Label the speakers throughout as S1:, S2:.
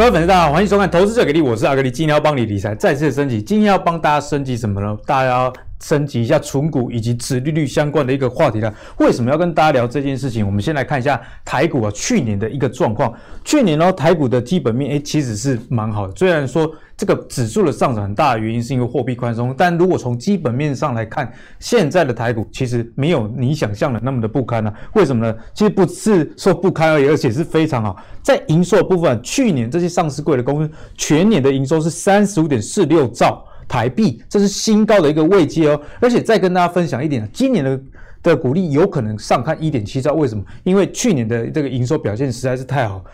S1: 各位粉丝大家好，欢迎收看《投资者给力》，我是阿格力，今天要帮你理财再次升级。今天要帮大家升级什么呢？大家升级一下存股以及殖利率相关的一个话题呢？为什么要跟大家聊这件事情？我们先来看一下台股啊，去年的一个状况。去年呢，台股的基本面诶其实是蛮好的，虽然说。这个指数的上涨很大的原因是因为货币宽松，但如果从基本面上来看，现在的台股其实没有你想象的那么的不堪啊。为什么呢？其实不是说不堪而已，而且是非常好。在营收的部分，去年这些上市柜的公司全年的营收是三十五点四六兆台币，这是新高的一个位阶哦。而且再跟大家分享一点，今年的的股利有可能上看一点七兆。为什么？因为去年的这个营收表现实在是太好。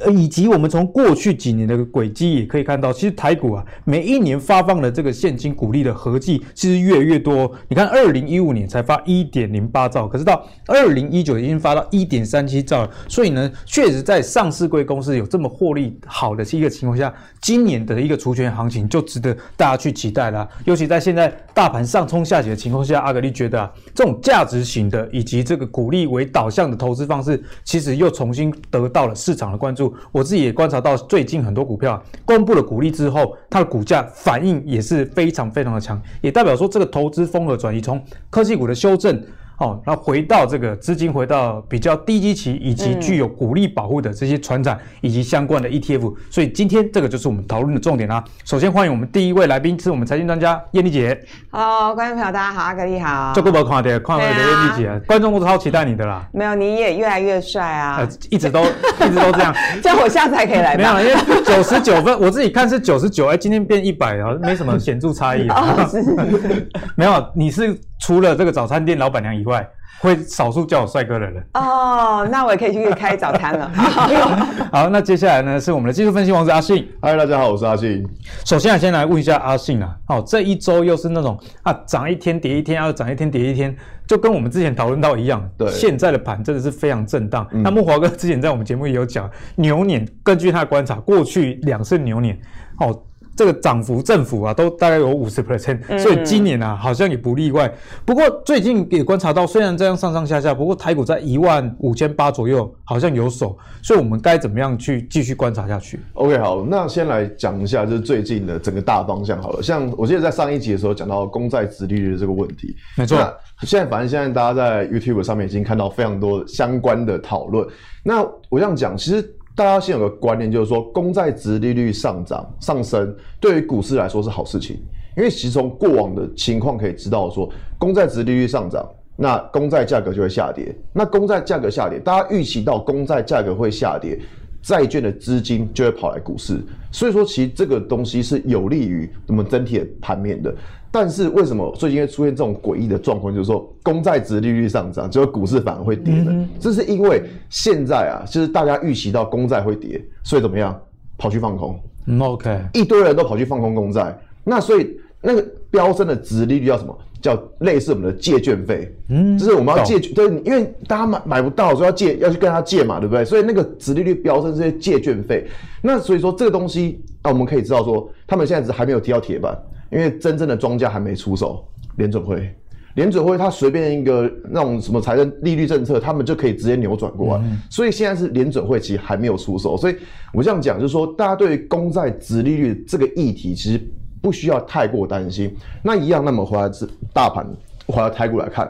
S1: 呃，以及我们从过去几年的轨迹也可以看到，其实台股啊，每一年发放的这个现金股利的合计其实越来越多。你看，二零一五年才发一点零八兆，可是到二零一九已经发到一点三七兆了。所以呢，确实在上市贵公司有这么获利好的一个情况下，今年的一个除权行情就值得大家去期待了。尤其在现在大盘上冲下跌的情况下，阿格力觉得啊，这种价值型的以及这个股利为导向的投资方式，其实又重新得到了市场的关注。我自己也观察到，最近很多股票公布了股利之后，它的股价反应也是非常非常的强，也代表说这个投资风格转移，从科技股的修正。哦，那回到这个资金回到比较低基期以及具有股利保护的这些船产以及相关的 ETF，嗯，所以今天这个就是我们讨论的重点啊。首先欢迎我们第一位来宾是我们财经专家燕丽姐。
S2: Hello，观众朋友大家好，阿格力好。
S1: 这个不看的，看的燕丽姐，观众都超期待你的啦。
S2: 没有，你也越来越帅啊。
S1: 呃，一直都一直都这样，
S2: 这样我下次还可以来。
S1: 没有，因为九十九分，我自己看是九十九，哎，今天变一百了，没什么显著差异。没有，你是除了这个早餐店老板娘以外。会少数叫我帅哥的人
S2: 哦，那我也可以去开早餐了。
S1: 好，那接下来呢是我们的技术分析王子阿信。
S3: 嗨，大家好，我是阿信。
S1: 首先啊，先来问一下阿信啊，好，这一周又是那种啊涨一天跌一天，啊涨一天跌一天，就跟我们之前讨论到一样。对，现在的盘真的是非常震荡。嗯、那木华哥之前在我们节目也有讲，牛年根据他的观察，过去两次牛年，哦。这个涨幅振幅啊，都大概有五十 percent，所以今年啊，好像也不例外。不过最近也观察到，虽然这样上上下下，不过台股在一万五千八左右，好像有手。所以我们该怎么样去继续观察下去
S3: ？OK，好，那先来讲一下，就是最近的整个大方向好了。像我记得在上一集的时候讲到公债殖利率的这个问题，
S1: 没错。
S3: 现在反正现在大家在 YouTube 上面已经看到非常多相关的讨论。那我这样讲，其实。大家先有个观念，就是说公债值利率上涨上升，对于股市来说是好事情，因为其实从过往的情况可以知道，说公债值利率上涨，那公债价格就会下跌，那公债价格下跌，大家预期到公债价格会下跌，债券的资金就会跑来股市，所以说其实这个东西是有利于我们整体的盘面的。但是为什么最近会出现这种诡异的状况？就是说，公债值利率上涨，结果股市反而会跌的。这是因为现在啊，就是大家预期到公债会跌，所以怎么样，跑去放空。
S1: OK，一
S3: 堆人都跑去放空公债，那所以那个飙升的值利率叫什么？叫类似我们的借券费。嗯，就是我们要借，对，因为大家买买不到，所以要借，要去跟他借嘛，对不对？所以那个值利率飙升这些借券费，那所以说这个东西，那我们可以知道说，他们现在只还没有提到铁板。因为真正的庄家还没出手，联准会，联准会他随便一个那种什么财政利率政策，他们就可以直接扭转过来。所以现在是联准会其实还没有出手，所以我这样讲就是说，大家对于公债殖利率这个议题其实不需要太过担心。那一样，那么回来是大盘，回来台股来看。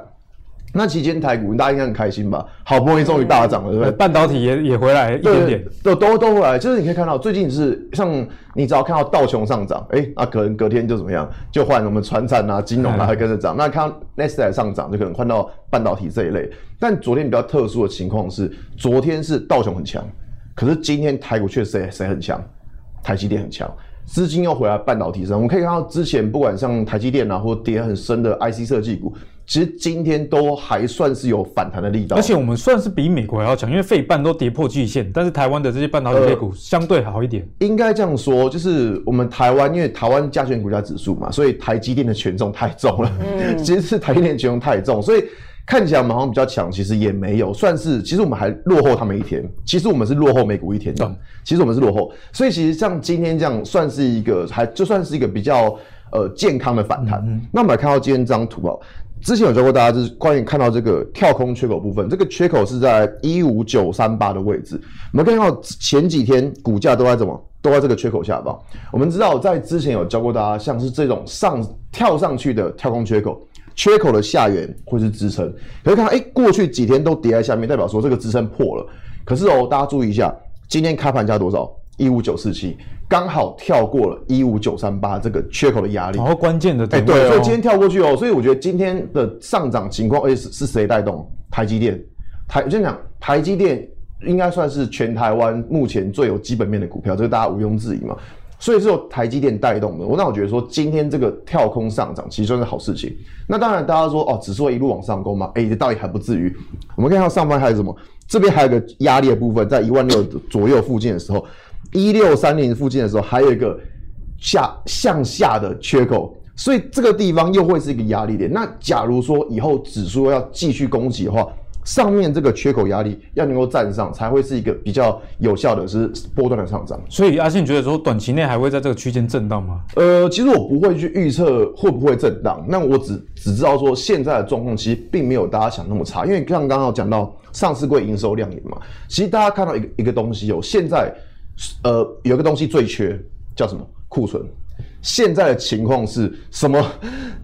S3: 那期间台股大家应该很开心吧？好不容易终于大涨了，对不对？
S1: 半导体也也回来一点点，
S3: 都都都回来。就是你可以看到，最近是像你只要看到道琼上涨，哎、欸，那可能隔天就怎么样，就换我们传产啊、金融啊会跟着涨。那看到纳斯达克上涨，就可能换到半导体这一类。但昨天比较特殊的情况是，昨天是道琼很强，可是今天台股确实谁谁很强，台积电很强。资金又回来半导体上，我们可以看到之前不管像台积电啊，或跌很深的 IC 设计股，其实今天都还算是有反弹的力道。
S1: 而且我们算是比美国还要强，因为费半都跌破季线，但是台湾的这些半导体类股相对好一点。
S3: 呃、应该这样说，就是我们台湾因为台湾加权股价指数嘛，所以台积电的权重太重了。嗯，其实是台积电权重太重，所以。看起来我们好像比较强，其实也没有，算是其实我们还落后他们一天。其实我们是落后美股一天的，其实我们是落后，所以其实像今天这样算是一个还就算是一个比较呃健康的反弹。那我们来看到今天这张图啊，之前有教过大家，就是关于看到这个跳空缺口部分，这个缺口是在一五九三八的位置。我们看到前几天股价都在怎么，都在这个缺口下方。我们知道在之前有教过大家，像是这种上跳上去的跳空缺口，缺口的下缘会是支撑。可以看到，哎，过去几天都跌在下面，代表说这个支撑破了。可是哦，大家注意一下，今天开盘价多少？一五九四七，刚好跳过了一五九三八这个缺口的压力。
S1: 然后关键的，
S3: 哎，对，所以今天跳过去哦，所以我觉得今天的上涨情况，而且是是谁带动？台积电，台我先讲，台积电应该算是全台湾目前最有基本面的股票，这个大家毋庸置疑嘛。所以是由台积电带动的。我那我觉得说，今天这个跳空上涨，其实算是好事情。那当然，大家说哦，指数一路往上攻嘛，哎，这倒也还不至于。我们看到上方还有什么？这边还有个压力的部分，在一万六左右附近的时候。一六三零附近的时候，还有一个下向下的缺口，所以这个地方又会是一个压力点。那假如说以后指数要继续攻击的话，上面这个缺口压力要能够站上，才会是一个比较有效的是波段的上涨。
S1: 所以阿信觉得说，短期内还会在这个区间震荡吗？
S3: 呃，其实我不会去预测会不会震荡，那我只只知道说现在的状况其实并没有大家想那么差，因为像刚刚讲到上市柜营收亮眼嘛，其实大家看到一个一个东西有、现在。呃，有个东西最缺，叫什么？库存。现在的情况是什么？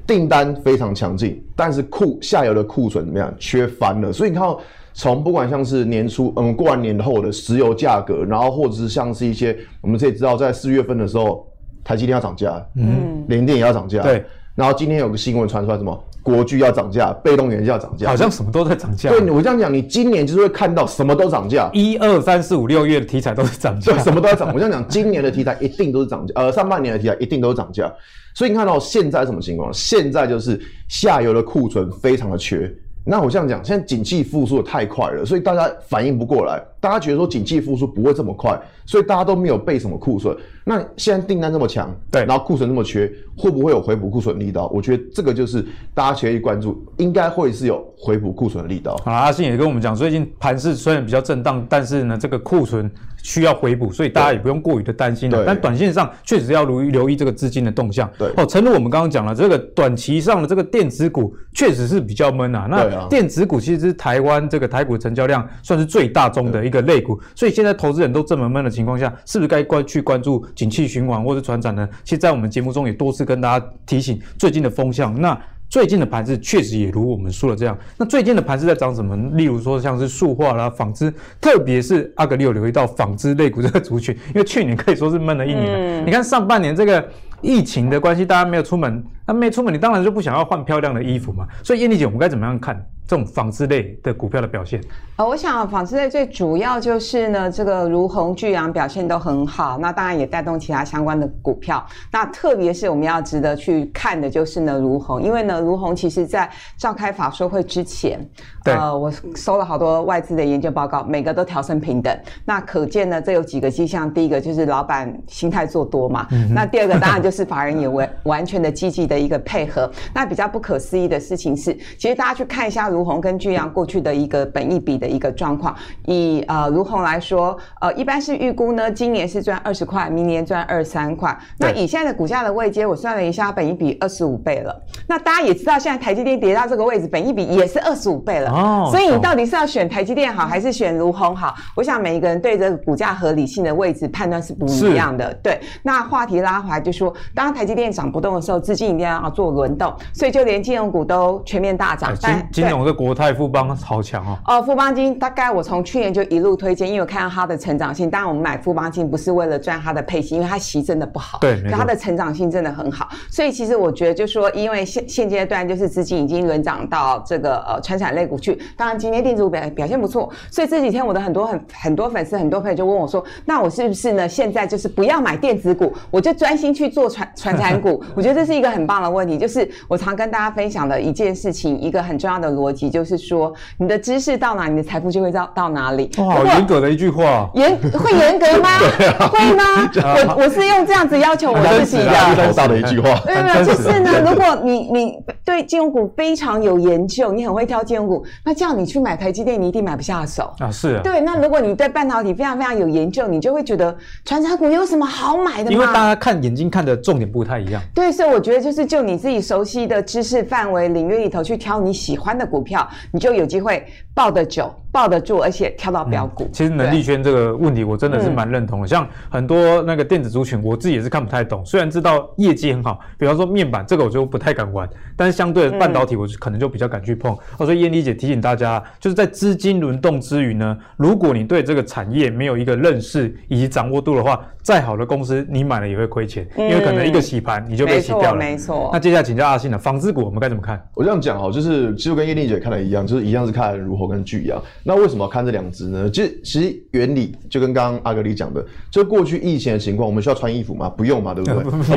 S3: 订单非常强劲，但是库下游的库存怎么样？缺翻了。所以你看到，从不管像是年初，嗯，过完年后的石油价格，然后或者是像是一些，我们可以知道，在四月份的时候，台积电要涨价，嗯，联电也要涨价，
S1: 对。
S3: 然后今天有个新闻传出来，什么？国剧要涨价，被动元件要涨价，
S1: 好像什么都在涨价。
S3: 对，我这样讲，你今年就是会看到什么都涨价，
S1: 一二三四五六月的题材都是涨价，
S3: 什么都在涨。我这样讲，今年的题材一定都是涨价，呃，上半年的题材一定都是涨价。所以你看到现在什么情况？现在就是下游的库存非常的缺。那我这样讲，现在景气复苏的太快了，所以大家反应不过来。大家觉得说景气复苏不会这么快，所以大家都没有备什么库存。那现在订单这么强，对，然后库存这么缺，会不会有回补库存的力道？我觉得这个就是大家可以关注，应该会是有回补库存的力道。
S1: 好，阿信也跟我们讲，最近盘势虽然比较震荡，但是呢，这个库存需要回补，所以大家也不用过于的担心了。但短线上确实要留意留意这个资金的动向。对，哦，诚如我们刚刚讲了，这个短期上的这个电子股确实是比较闷啊。那电子股其实是台湾这个台股的成交量算是最大宗的一个类股，所以现在投资人都这么闷的情况下，是不是该关去关注景气循环或者传产呢？其实，在我们节目中也多次跟大家提醒最近的风向。那最近的盘子确实也如我们说的这样。那最近的盘子在涨什么？例如说像是塑化啦、纺织，特别是阿格里有留意到纺织类股这个族群，因为去年可以说是闷了一年了。嗯、你看上半年这个疫情的关系，大家没有出门，那没出门，你当然就不想要换漂亮的衣服嘛。所以燕丽姐，我们该怎么样看？这种纺织类的股票的表现，
S2: 呃，我想纺织类最主要就是呢，这个如虹、巨阳表现都很好，那当然也带动其他相关的股票。那特别是我们要值得去看的就是呢，如虹，因为呢，如虹其实在召开法说会之前，对呃，我收了好多外资的研究报告，每个都调升平等。那可见呢，这有几个迹象，第一个就是老板心态做多嘛，嗯、那第二个当然就是法人也完完全的积极的一个配合。那比较不可思议的事情是，其实大家去看一下如。如虹跟巨阳过去的一个本益比的一个状况，以呃如虹来说，呃一般是预估呢，今年是赚二十块，明年赚二十三块。那以现在的股价的位阶，我算了一下，本益比二十五倍了。那大家也知道，现在台积电跌到这个位置，本益比也是二十五倍了。哦，所以你到底是要选台积电好，还是选如虹好？我想每一个人对这个股价合理性的位置判断是不一样的。是对，那话题拉回来就说，当台积电涨不动的时候，资金一定要做轮动，所以就连金融股都全面大涨。
S1: 金金融国泰富邦好强哦！
S2: 哦，富邦金大概我从去年就一路推荐，因为我看到它的成长性。当然，我们买富邦金不是为了赚它的配息，因为它息真的不好。对，它的成长性真的很好。所以其实我觉得，就说因为现现阶段就是资金已经轮涨到这个呃传产类股去。当然，今天电子股表表现不错，所以这几天我的很多很很多粉丝、很多朋友就问我说：“那我是不是呢？现在就是不要买电子股，我就专心去做传 传产股？”我觉得这是一个很棒的问题，就是我常跟大家分享的一件事情，一个很重要的逻逻辑，就是说你的知识到哪，你的财富就会到到哪里。
S1: 哇，好严格的一句话。
S2: 严会严格吗？啊、会吗？我我是用这样子要求我自己的。
S3: 很大的一句话。
S2: 没有没有，就是呢，如果你你对金融股非常有研究，你很会挑金融股，那这样你去买台积电，你一定买不下手
S1: 啊。是啊。
S2: 对，那如果你对半导体非常非常有研究，你就会觉得传产股有什么好买的吗？
S1: 因为大家看眼睛看的重点不太一样。
S2: 对，所以我觉得就是就你自己熟悉的知识范围领域里头去挑你喜欢的股股票，你就有机会抱得久、抱得住，而且跳到标股。
S1: 嗯、其实能力圈这个问题，我真的是蛮认同的。嗯、像很多那个电子族群，我自己也是看不太懂。虽然知道业绩很好，比方说面板这个我就不太敢玩，但是相对的半导体，我就可能就比较敢去碰。嗯、所以燕妮姐提醒大家，就是在资金轮动之余呢，如果你对这个产业没有一个认识以及掌握度的话，再好的公司你买了也会亏钱，嗯、因为可能一个洗盘你就被洗掉了。
S2: 没错，没错。
S1: 那接下来请教阿信了，纺织股我们该怎么看？
S3: 我这样讲哦，就是其实跟燕妮姐看的一样，就是一样是看如何跟聚阳。那为什么要看这两只呢？其实其实原理就跟刚刚阿格里讲的，就过去疫情的情况，我们需要穿衣服吗？不用嘛，对不对？不是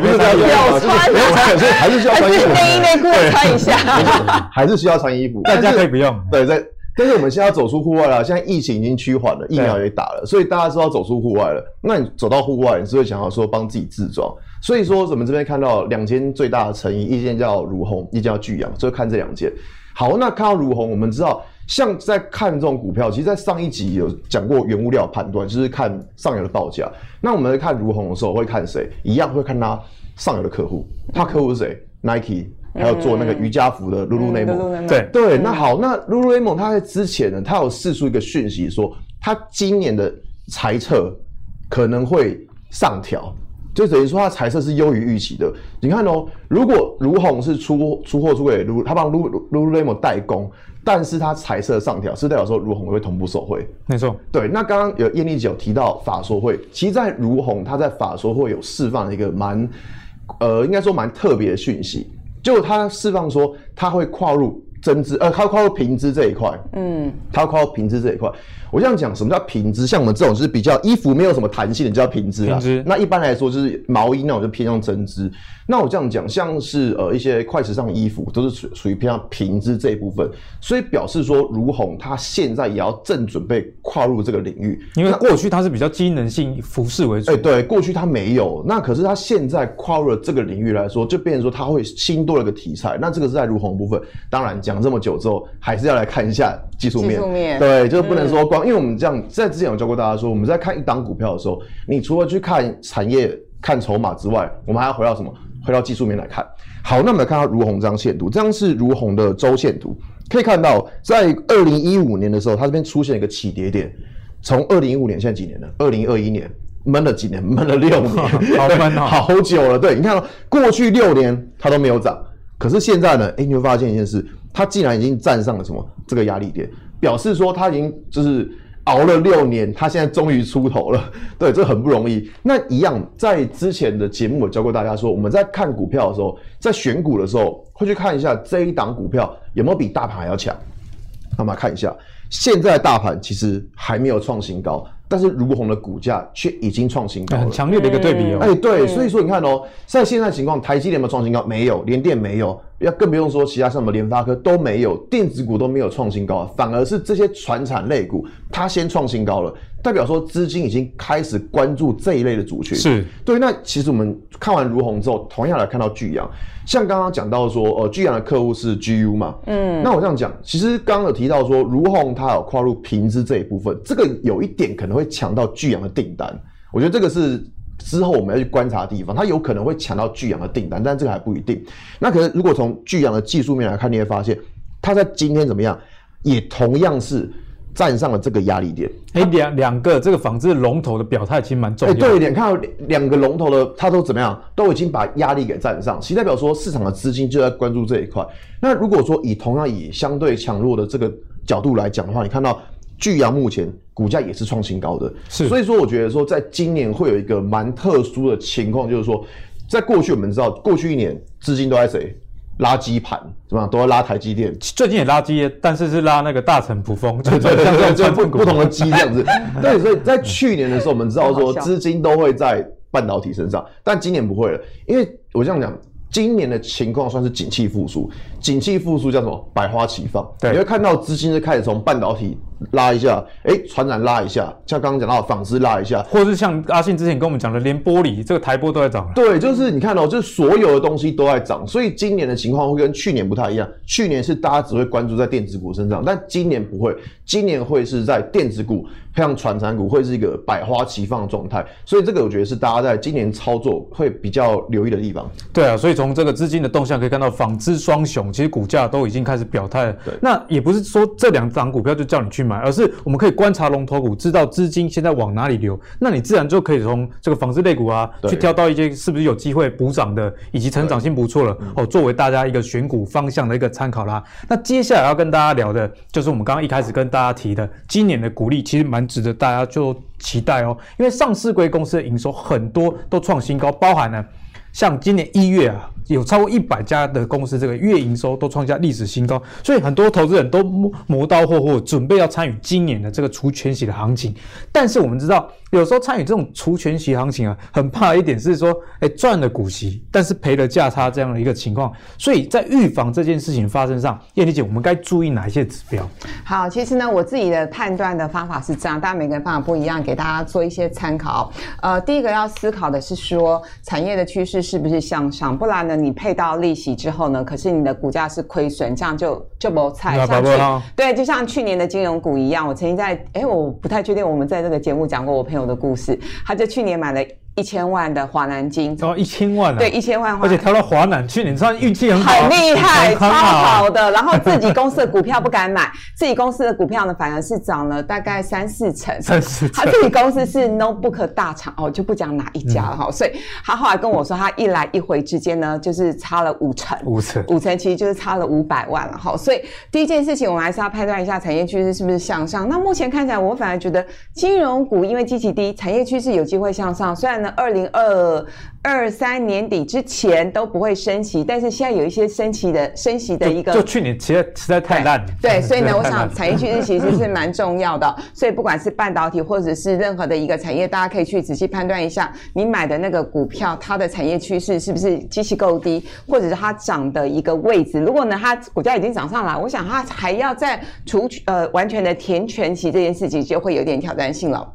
S2: 要穿，
S3: 所以还是需要穿衣服。
S2: 内衣内裤穿一下，
S3: 还是需要穿衣服。
S1: 大 家可以不用。
S3: 对，在。但是我们现在要走出户外了，现在疫情已经趋缓了，疫苗也打了，所以大家知道走出户外了。那你走到户外，你是会想要说帮自己自装。所以说，我们这边看到两间最大的成衣，一间叫如虹，一间叫聚阳，就看这两间。好，那看到如虹，我们知道，像在看这种股票，其实，在上一集有讲过原物料判断，就是看上游的报价。那我们在看如虹的时候，会看谁？一样会看他上游的客户，他客户是谁？Nike。还有做那个瑜伽服的 Lululemon，对对，那好，那 Lululemon 它在之前呢，它有释出一个讯息说，它今年的财测可能会上调，就等于说它财色是优于预期的。你看哦，如果如虹是出出货出给 Lulu，他帮 Lululemon 代工，但是它财色上调，是代表说如虹会同步受惠。
S1: 没错，
S3: 对。那刚刚有艳丽姐有提到法说会，其实，在如虹它在法说会有释放一个蛮呃，应该说蛮特别的讯息。就他释放说，他会跨入针织，呃，他会跨入平织这一块。嗯，他会跨入平织这一块。我这样讲，什么叫平织？像我们这种就是比较衣服没有什么弹性的，叫平织啊。平。那一般来说就是毛衣那种就偏向针织。那我这样讲，像是呃一些快时尚衣服都是属属于偏向平织这一部分，所以表示说如虹它现在也要正准备跨入这个领域，
S1: 因为过去它是比较机能性服饰为主。
S3: 哎、欸，对，过去它没有，那可是它现在跨入了这个领域来说，就变成说它会新多了个题材。那这个是在如虹部分，当然讲这么久之后，还是要来看一下技术面。技术面。对，就是不能说光，嗯、因为我们这样在之前有教过大家说，我们在看一档股票的时候，你除了去看产业、看筹码之外，我们还要回到什么？回到技术面来看，好，那我们来看它如虹这张线图，这张是如虹的周线图，可以看到，在二零一五年的时候，它这边出现一个起跌点，从二零一五年现在几年了？二零二一年闷了几年？闷了六年，
S1: 好闷哦，
S3: 好久了。对，你看到过去六年它都没有涨，可是现在呢？哎，你会发现一件事，它竟然已经站上了什么这个压力点，表示说它已经就是。熬了六年，他现在终于出头了。对，这很不容易。那一样，在之前的节目我教过大家说，我们在看股票的时候，在选股的时候，会去看一下这一档股票有没有比大盘还要强。那么看一下，现在大盘其实还没有创新高。但是如虹的股价却已经创新高了，很
S1: 强烈的一个对比哦。
S3: 哎，对，所以说你看哦，在现在情况，台积电有没有创新高？没有，联电没有，要更不用说其他像什么联发科都没有，电子股都没有创新高，反而是这些传产类股它先创新高了，代表说资金已经开始关注这一类的族群。
S1: 是
S3: 对。那其实我们看完如虹之后，同样来看到巨阳，像刚刚讲到说，呃，巨阳的客户是 GU 嘛，嗯，那我这样讲，其实刚刚有提到说，如虹它有跨入平资这一部分，这个有一点可能会。抢到巨阳的订单，我觉得这个是之后我们要去观察的地方，它有可能会抢到巨阳的订单，但这个还不一定。那可是如果从巨阳的技术面来看，你会发现它在今天怎么样，也同样是站上了这个压力点。
S1: 哎、欸，两两个这个纺织龙头的表态其实蛮重要的。
S3: 哎、欸，对，你看到两个龙头的，它都怎么样，都已经把压力给站上，其实代表说市场的资金就在关注这一块。那如果说以同样以相对强弱的这个角度来讲的话，你看到。聚阳目前股价也是创新高的，是，所以说我觉得说，在今年会有一个蛮特殊的情况，就是说，在过去我们知道，过去一年资金都在谁拉基盘，怎么样，都要拉台积电，
S1: 最近也拉基，但是是拉那个大成
S3: 普丰，对对对不不同的基这样子，对，所以在去年的时候，我们知道说资金都会在半导体身上，但今年不会了，因为我这样讲。今年的情况算是景气复苏，景气复苏叫什么？百花齐放。
S1: 对，
S3: 你会看到资金是开始从半导体拉一下，哎、欸，传染拉一下，像刚刚讲到的纺织拉一下，
S1: 或者是像阿信之前跟我们讲的，连玻璃这个台玻都在涨。
S3: 对，就是你看到、喔，就是所有的东西都在涨，所以今年的情况会跟去年不太一样。去年是大家只会关注在电子股身上，但今年不会，今年会是在电子股配上传产股，会是一个百花齐放的状态。所以这个我觉得是大家在今年操作会比较留意的地方。
S1: 对啊，所以从从这个资金的动向可以看到，纺织双雄其实股价都已经开始表态了。
S3: 对，
S1: 那也不是说这两档股票就叫你去买，而是我们可以观察龙头股，知道资金现在往哪里流，那你自然就可以从这个纺织类股啊，去挑到一些是不是有机会补涨的，以及成长性不错了哦，作为大家一个选股方向的一个参考啦。那接下来要跟大家聊的，就是我们刚刚一开始跟大家提的，今年的股利其实蛮值得大家就期待哦，因为上市柜公司的营收很多都创新高，包含了像今年一月啊。有超过一百家的公司，这个月营收都创下历史新高，所以很多投资人都磨刀霍霍，准备要参与今年的这个除权息的行情。但是我们知道，有时候参与这种除权息行情啊，很怕一点是说，哎，赚了股息，但是赔了价差这样的一个情况。所以在预防这件事情发生上，燕俐姐，我们该注意哪一些指标？
S2: 好，其实呢，我自己的判断的方法是这样，大家每个人方法不一样，给大家做一些参考。呃，第一个要思考的是说，产业的趋势是不是向上，不然呢？你配到利息之后呢，可是你的股价是亏损，这样就就没菜。像去对，就像去年的金融股一样，我曾经在哎，我不太确定我们在这个节目讲过我朋友的故事，他就去年买了。一千万的华南金
S1: 哦，一千万啊！
S2: 对，一千万，
S1: 而且挑到华南，去年算运气很好，
S2: 很厉害，超好的。然后自己公司的股票不敢买，自己公司的股票呢，反而是涨了大概三四成。
S1: 三四成。
S2: 他自己公司是 notebook 大厂哦，就不讲哪一家了哈。所以他后来跟我说，他一来一回之间呢，就是差了五成，
S1: 五成，
S2: 五成，其实就是差了五百万了哈。所以第一件事情，我们还是要判断一下产业趋势是不是向上。那目前看起来，我反而觉得金融股因为基期低，产业趋势有机会向上。虽然呢，二零二二二三年底之前都不会升息，但是现在有一些升息的升息的一个，
S1: 就，就去年其实实在太烂了。
S2: 对，所以呢，我想产业趋势其实是蛮重要的。所以不管是半导体或者是任何的一个产业，大家可以去仔细判断一下，你买的那个股票，它的产业趋势是不是基期够低，或者是它涨的一个位置。如果呢，它股价已经涨上来，我想它还要再除呃完全的填全息这件事情，就会有点挑战性了。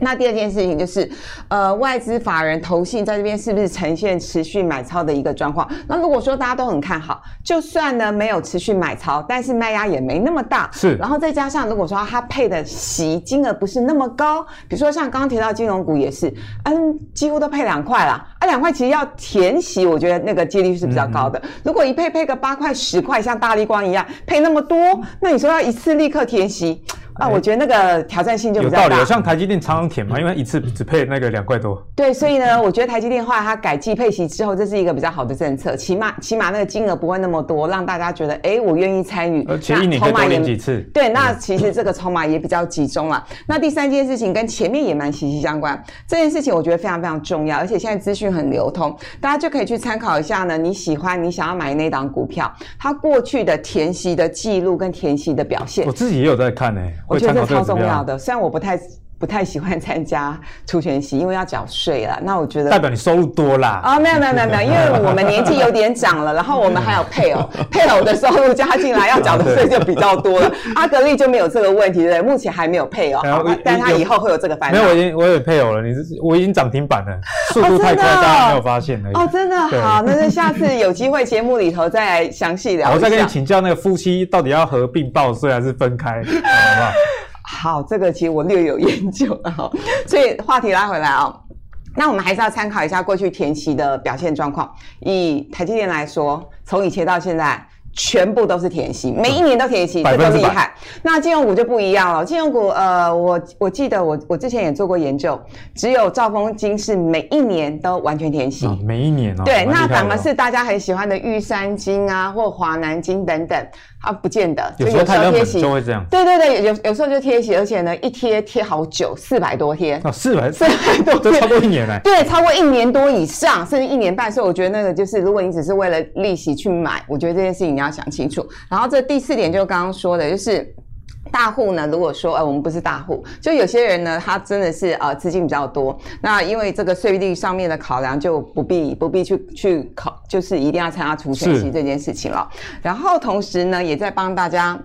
S2: 那第二件事情就是，呃，外资法人投信在这边是不是呈现持续买超的一个状况？那如果说大家都很看好，就算呢没有持续买超，但是卖压也没那么大，
S1: 是。
S2: 然后再加上如果说它配的息金额不是那么高，比如说像刚刚提到金融股也是，嗯，几乎都配两块啦，啊，两块其实要填息，我觉得那个几率是比较高的。嗯、如果一配配个八块十块，像大立光一样配那么多，那你说要一次立刻填息？啊，我觉得那个挑战性就比较大。
S1: 有道理，像台积电常常填嘛，因为一次只配那个两块多。
S2: 对，所以呢，我觉得台积电后来它改季配息之后，这是一个比较好的政策，起码起码那个金额不会那么多，让大家觉得，哎，我愿意参与。
S1: 而且一年可以多领几次。
S2: 对，那其实这个筹码也比较集中了。那第三件事情跟前面也蛮息息相关，这件事情我觉得非常非常重要，而且现在资讯很流通，大家就可以去参考一下呢。你喜欢你想要买那档股票，它过去的填息的记录跟填息的表现。
S1: 我自己也有在看呢、欸，
S2: 我觉得这超重要。要的，虽然我不太不太喜欢参加除权息，因为要缴税了。那我觉得
S1: 代表你收入多啦。
S2: 啊、哦，没有没有没有没有，因为我们年纪有点长了，然后我们还有配偶，配偶的收入加进来要缴的税就比较多了。阿格力就没有这个问题，对不对？目前还没有配偶，但他以后会有这个烦恼。
S1: 没有，我已经我有配偶了，你是我已经涨停板了，速度太快，大家没有发现而已。
S2: 哦，真的好，那就下次有机会节目里头再来详细聊。
S1: 我再跟你请教，那个夫妻到底要合并报税还是分开，好不好？
S2: 好，这个其实我略有研究啊，所以话题拉回来啊、哦，那我们还是要参考一下过去填息的表现状况。以台积电来说，从以前到现在。全部都是填息，每一年都填息，这都厉害。那金融股就不一样了。金融股，呃，我我记得我我之前也做过研究，只有兆丰金是每一年都完全填息。
S1: 哦，每一年哦。
S2: 对，那反而是大家很喜欢的玉山金啊，或华南金等等，它不见得。
S1: 有时候太热门就会这样。
S2: 对对对，有有时候就贴息，而且呢，一贴贴好久，四百多贴。
S1: 哦，四百
S2: 四百多天，
S1: 都超过一年了。
S2: 对，超过一年多以上，甚至一年半。所以我觉得那个就是，如果你只是为了利息去买，我觉得这件事情你要。要想清楚，然后这第四点就是刚刚说的，就是大户呢，如果说呃我们不是大户，就有些人呢，他真的是呃资金比较多，那因为这个税率上面的考量，就不必不必去去考，就是一定要参加除权息这件事情了。然后同时呢，也在帮大家。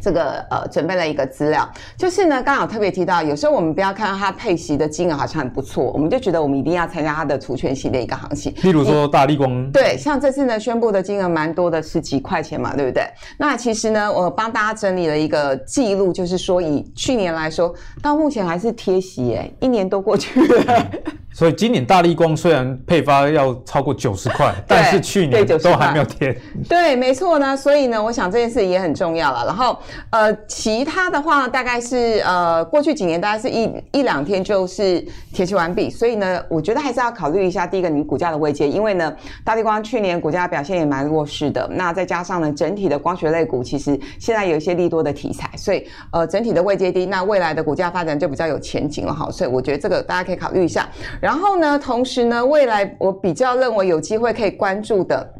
S2: 这个呃，准备了一个资料，就是呢，刚好特别提到，有时候我们不要看到它配息的金额好像很不错，我们就觉得我们一定要参加它的除权息的一个行情。
S1: 例如说大立光，
S2: 对，像这次呢宣布的金额蛮多的，十几块钱嘛，对不对？那其实呢，我帮大家整理了一个记录，就是说以去年来说，到目前还是贴息哎，一年都过去了。
S1: 所以今年大力光虽然配发要超过九十块，但是去年都还没有贴。
S2: 对，没错呢。所以呢，我想这件事也很重要了。然后，呃，其他的话大概是呃，过去几年大概是一一两天就是贴息完毕。所以呢，我觉得还是要考虑一下第一个你股价的位阶，因为呢，大力光去年股价表现也蛮弱势的。那再加上呢，整体的光学类股其实现在有一些利多的题材，所以呃，整体的位阶低，那未来的股价发展就比较有前景了哈。所以我觉得这个大家可以考虑一下。然后呢，同时呢，未来我比较认为有机会可以关注的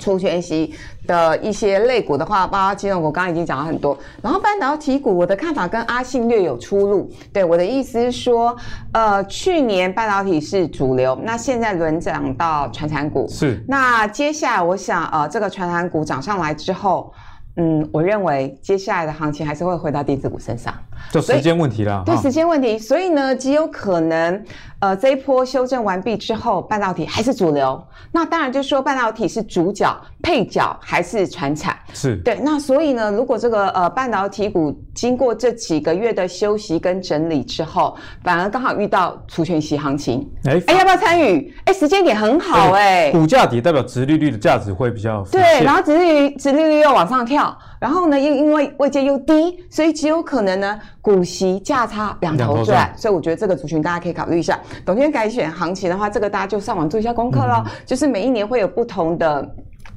S2: 除权息的一些类股的话，包括金融股，刚刚已经讲了很多。然后半导体股，我的看法跟阿信略有出入。对，我的意思是说，呃，去年半导体是主流，那现在轮涨到传产股。
S1: 是。
S2: 那接下来，我想，呃，这个传产股涨上来之后。嗯，我认为接下来的行情还是会回到电子股身上，
S1: 就时间问题啦。
S2: 对，时间问题，所以呢，极有可能，呃，这一波修正完毕之后，半导体还是主流。那当然就是说，半导体是主角，配角还是传产。
S1: 是
S2: 对。那所以呢，如果这个呃半导体股经过这几个月的休息跟整理之后，反而刚好遇到除权息行情，哎哎，要不要参与？哎，时间点很好哎、欸。
S1: 股价底代表殖利率的价值会比较
S2: 对，然后殖利率殖利率又往上跳。然后呢，又因为位阶又低，所以极有可能呢，股息价差两头赚。所以我觉得这个族群大家可以考虑一下。董监改选行情的话，这个大家就上网做一下功课喽。嗯、就是每一年会有不同的。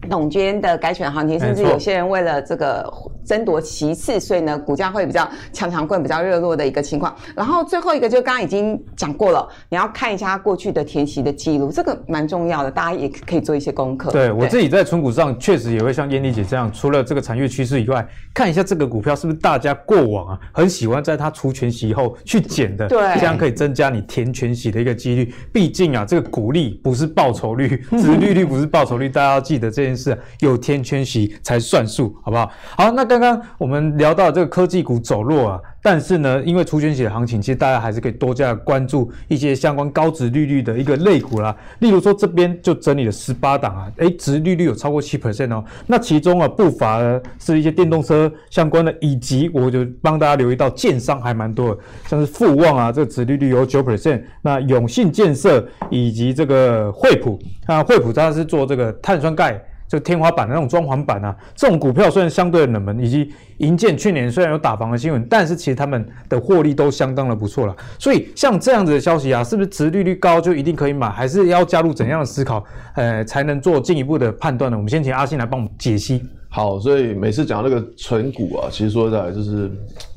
S2: 董监的改选行情，甚至有些人为了这个争夺其次，所以呢，股价会比较强强棍，比较热络的一个情况。然后最后一个就刚刚已经讲过了，你要看一下过去的填息的记录，这个蛮重要的，大家也可以做一些功课。
S1: 对，对我自己在存股上确实也会像燕妮姐这样，除了这个产业趋势以外，看一下这个股票是不是大家过往啊很喜欢在它除权息后去捡的，
S2: 对，
S1: 这样可以增加你填全息的一个几率。毕竟啊，这个股利不是报酬率，殖利率不是报酬率，大家要记得这件事。有填权息才算数，好不好？好，那刚刚我们聊到这个科技股走弱啊，但是呢，因为除权息的行情，其实大家还是可以多加关注一些相关高值利率的一个类股啦。例如说，这边就整理了十八档啊，诶，值利率有超过七 percent 哦。那其中啊，不乏是一些电动车相关的，以及我就帮大家留意到，建商还蛮多的，像是富旺啊，这个值利率有九 percent。那永信建设以及这个惠普啊，惠普它是做这个碳酸钙。就天花板的那种装潢板啊，这种股票虽然相对冷门，以及银建去年虽然有打房的新闻，但是其实他们的获利都相当的不错了。所以像这样子的消息啊，是不是值利率高就一定可以买，还是要加入怎样的思考，呃，才能做进一步的判断呢？我们先请阿信来帮我们解析。
S3: 好，所以每次讲那个存股啊，其实说实在就是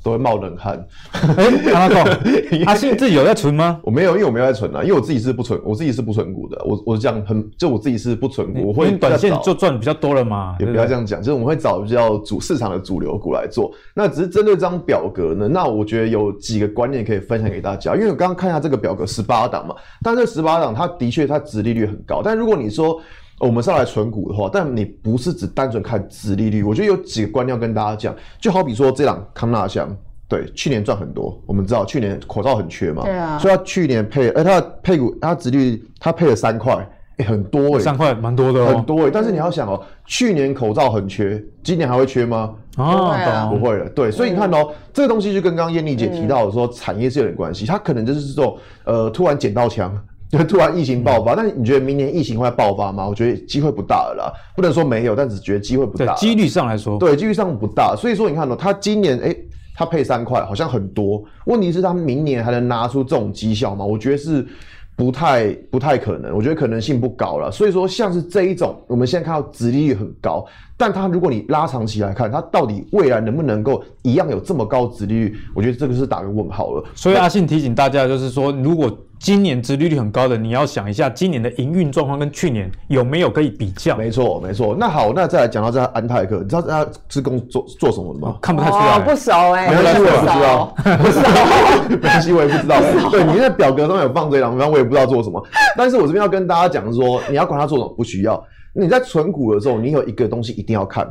S3: 都会冒冷汗。
S1: 哎、欸，阿公，阿信自己有在存吗？
S3: 我没有，因为我没有在存啊，因为我自己是不存，我自己是不存股的。我我这样很，就我自己是不存股，我会
S1: 短线就赚比较多了嘛。
S3: 也不要这样讲，就是我们会找比较主市场的主流股来做。那只是针对这张表格呢，那我觉得有几个观念可以分享给大家。因为我刚刚看一下这个表格，十八档嘛，但这十八档它的确它殖利率很高，但如果你说。我们是要来存股的话，但你不是只单纯看殖利率，我觉得有几个观念要跟大家讲。就好比说这档康纳香，对，去年赚很多。我们知道去年口罩很缺嘛，对啊，所以他去年配，哎，他的配股，他殖利率他配了三块，哎，很多哎、欸，
S1: 三块蛮多的哦，
S3: 很多哎、欸。但是你要想哦，去年口罩很缺，今年还会缺吗？
S1: 啊，
S3: 不会了。对，所以你看哦，这个东西就跟刚刚燕丽姐提到的说，产业是有点关系，它可能就是说，呃，突然捡到枪。就突然疫情爆发，嗯，但是你觉得明年疫情会爆发吗？我觉得机会不大了啦，不能说没有，但只觉得机会不大。
S1: 几率上来说，
S3: 对，几率上不大。所以说你看哦，他今年诶，它配三块，好像很多。问题是，它明年还能拿出这种绩效吗？我觉得是不太不太可能。我觉得可能性不高了。所以说，像是这一种，我们现在看到殖利率很高，但它如果你拉长期来看，它到底未来能不能够一样有这么高殖利率？我觉得这个是打个问号了。
S1: 所以阿信提醒大家，就是说如果今年殖利率很高的，你要想一下今年的营运状况跟去年有没有可以比较？
S3: 没错，没错。那好，那再来讲到这安泰克，你知道他职工做做什么的吗？
S1: 看不太出来，
S2: 哦、不熟哎、
S3: 欸，没关系，我也不知道，不 没关系，我也不知道。对，你在表格上面有放这两张，我也不知道做什么。但是我这边要跟大家讲说，你要管他做什么，不需要。你在存股的时候，你有一个东西一定要看，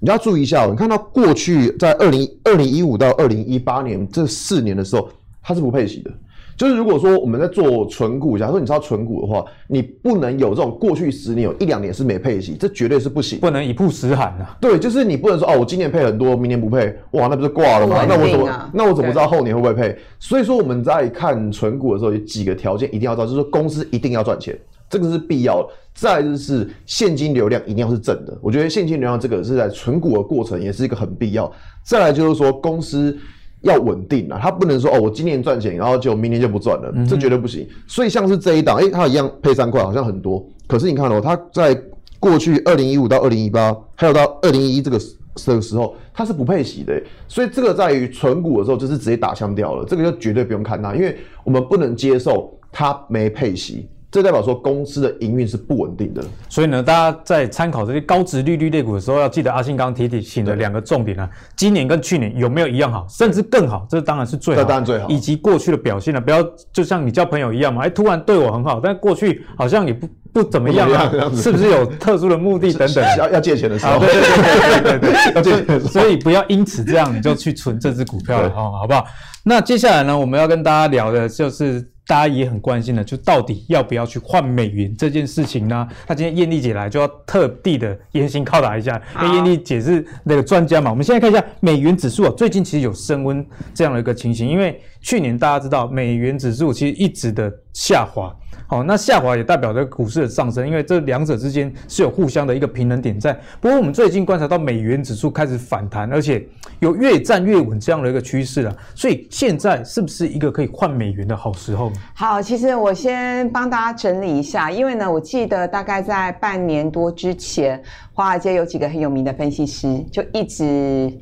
S3: 你要注意一下。哦你看到过去在二零二零一五到二零一八年这四年的时候，它是不配息的。就是如果说我们在做存股，假如说你知道存股的话，你不能有这种过去十年有一两年是没配息，这绝对是不行，
S1: 不能一曝十寒啊。
S3: 对，就是你不能说哦，我今年配很多，明年不配，哇，那不是挂了吗？啊、那我怎么那我怎么知道后年会不会配？所以说我们在看存股的时候，有几个条件一定要知道，就是说公司一定要赚钱，这个是必要的。再来就是现金流量一定要是正的，我觉得现金流量这个是在存股的过程也是一个很必要。再来就是说公司。要稳定啊，他不能说哦，我今年赚钱，然后就明年就不赚了，这绝对不行。所以像是这一档，诶，它一样配三块，好像很多。可是你看哦，它在过去二零一五到二零一八，还有到二零一一这个这个时候，它是不配息的。所以这个在于存股的时候，就是直接打枪掉了，这个就绝对不用看它，因为我们不能接受它没配息。这代表说公司的营运是不稳定的，
S1: 所以呢，大家在参考这些高值利率类股的时候，要记得阿信刚刚提提醒的两个重点啊，今年跟去年有没有一样好，甚至更好，这当然是最好，
S3: 这当然最好，
S1: 以及过去的表现呢，不要就像你交朋友一样嘛，哎，突然对我很好，但过去好像也不不怎么样啊，是不是有特殊的目的等等？
S3: 要要借钱的时候，
S1: 对对对对对对，要借钱的时候，所以不要因此这样你就去存这支股票了哈，好不好？那接下来呢，我们要跟大家聊的就是。大家也很关心的，就到底要不要去换美元这件事情呢？那今天艳丽姐来就要特地的严刑拷打一下，因为艳丽姐是那个专家嘛。我们现在看一下美元指数啊，最近其实有升温这样的一个情形，因为去年大家知道美元指数其实一直的下滑。好，那下滑也代表着股市的上升，因为这两者之间是有互相的一个平衡点在。不过我们最近观察到美元指数开始反弹，而且有越战越稳这样的一个趋势了。所以现在是不是一个可以换美元的好时候？
S2: 好，其实我先帮大家整理一下，因为呢，我记得大概在半年多之前，华尔街有几个很有名的分析师就一直。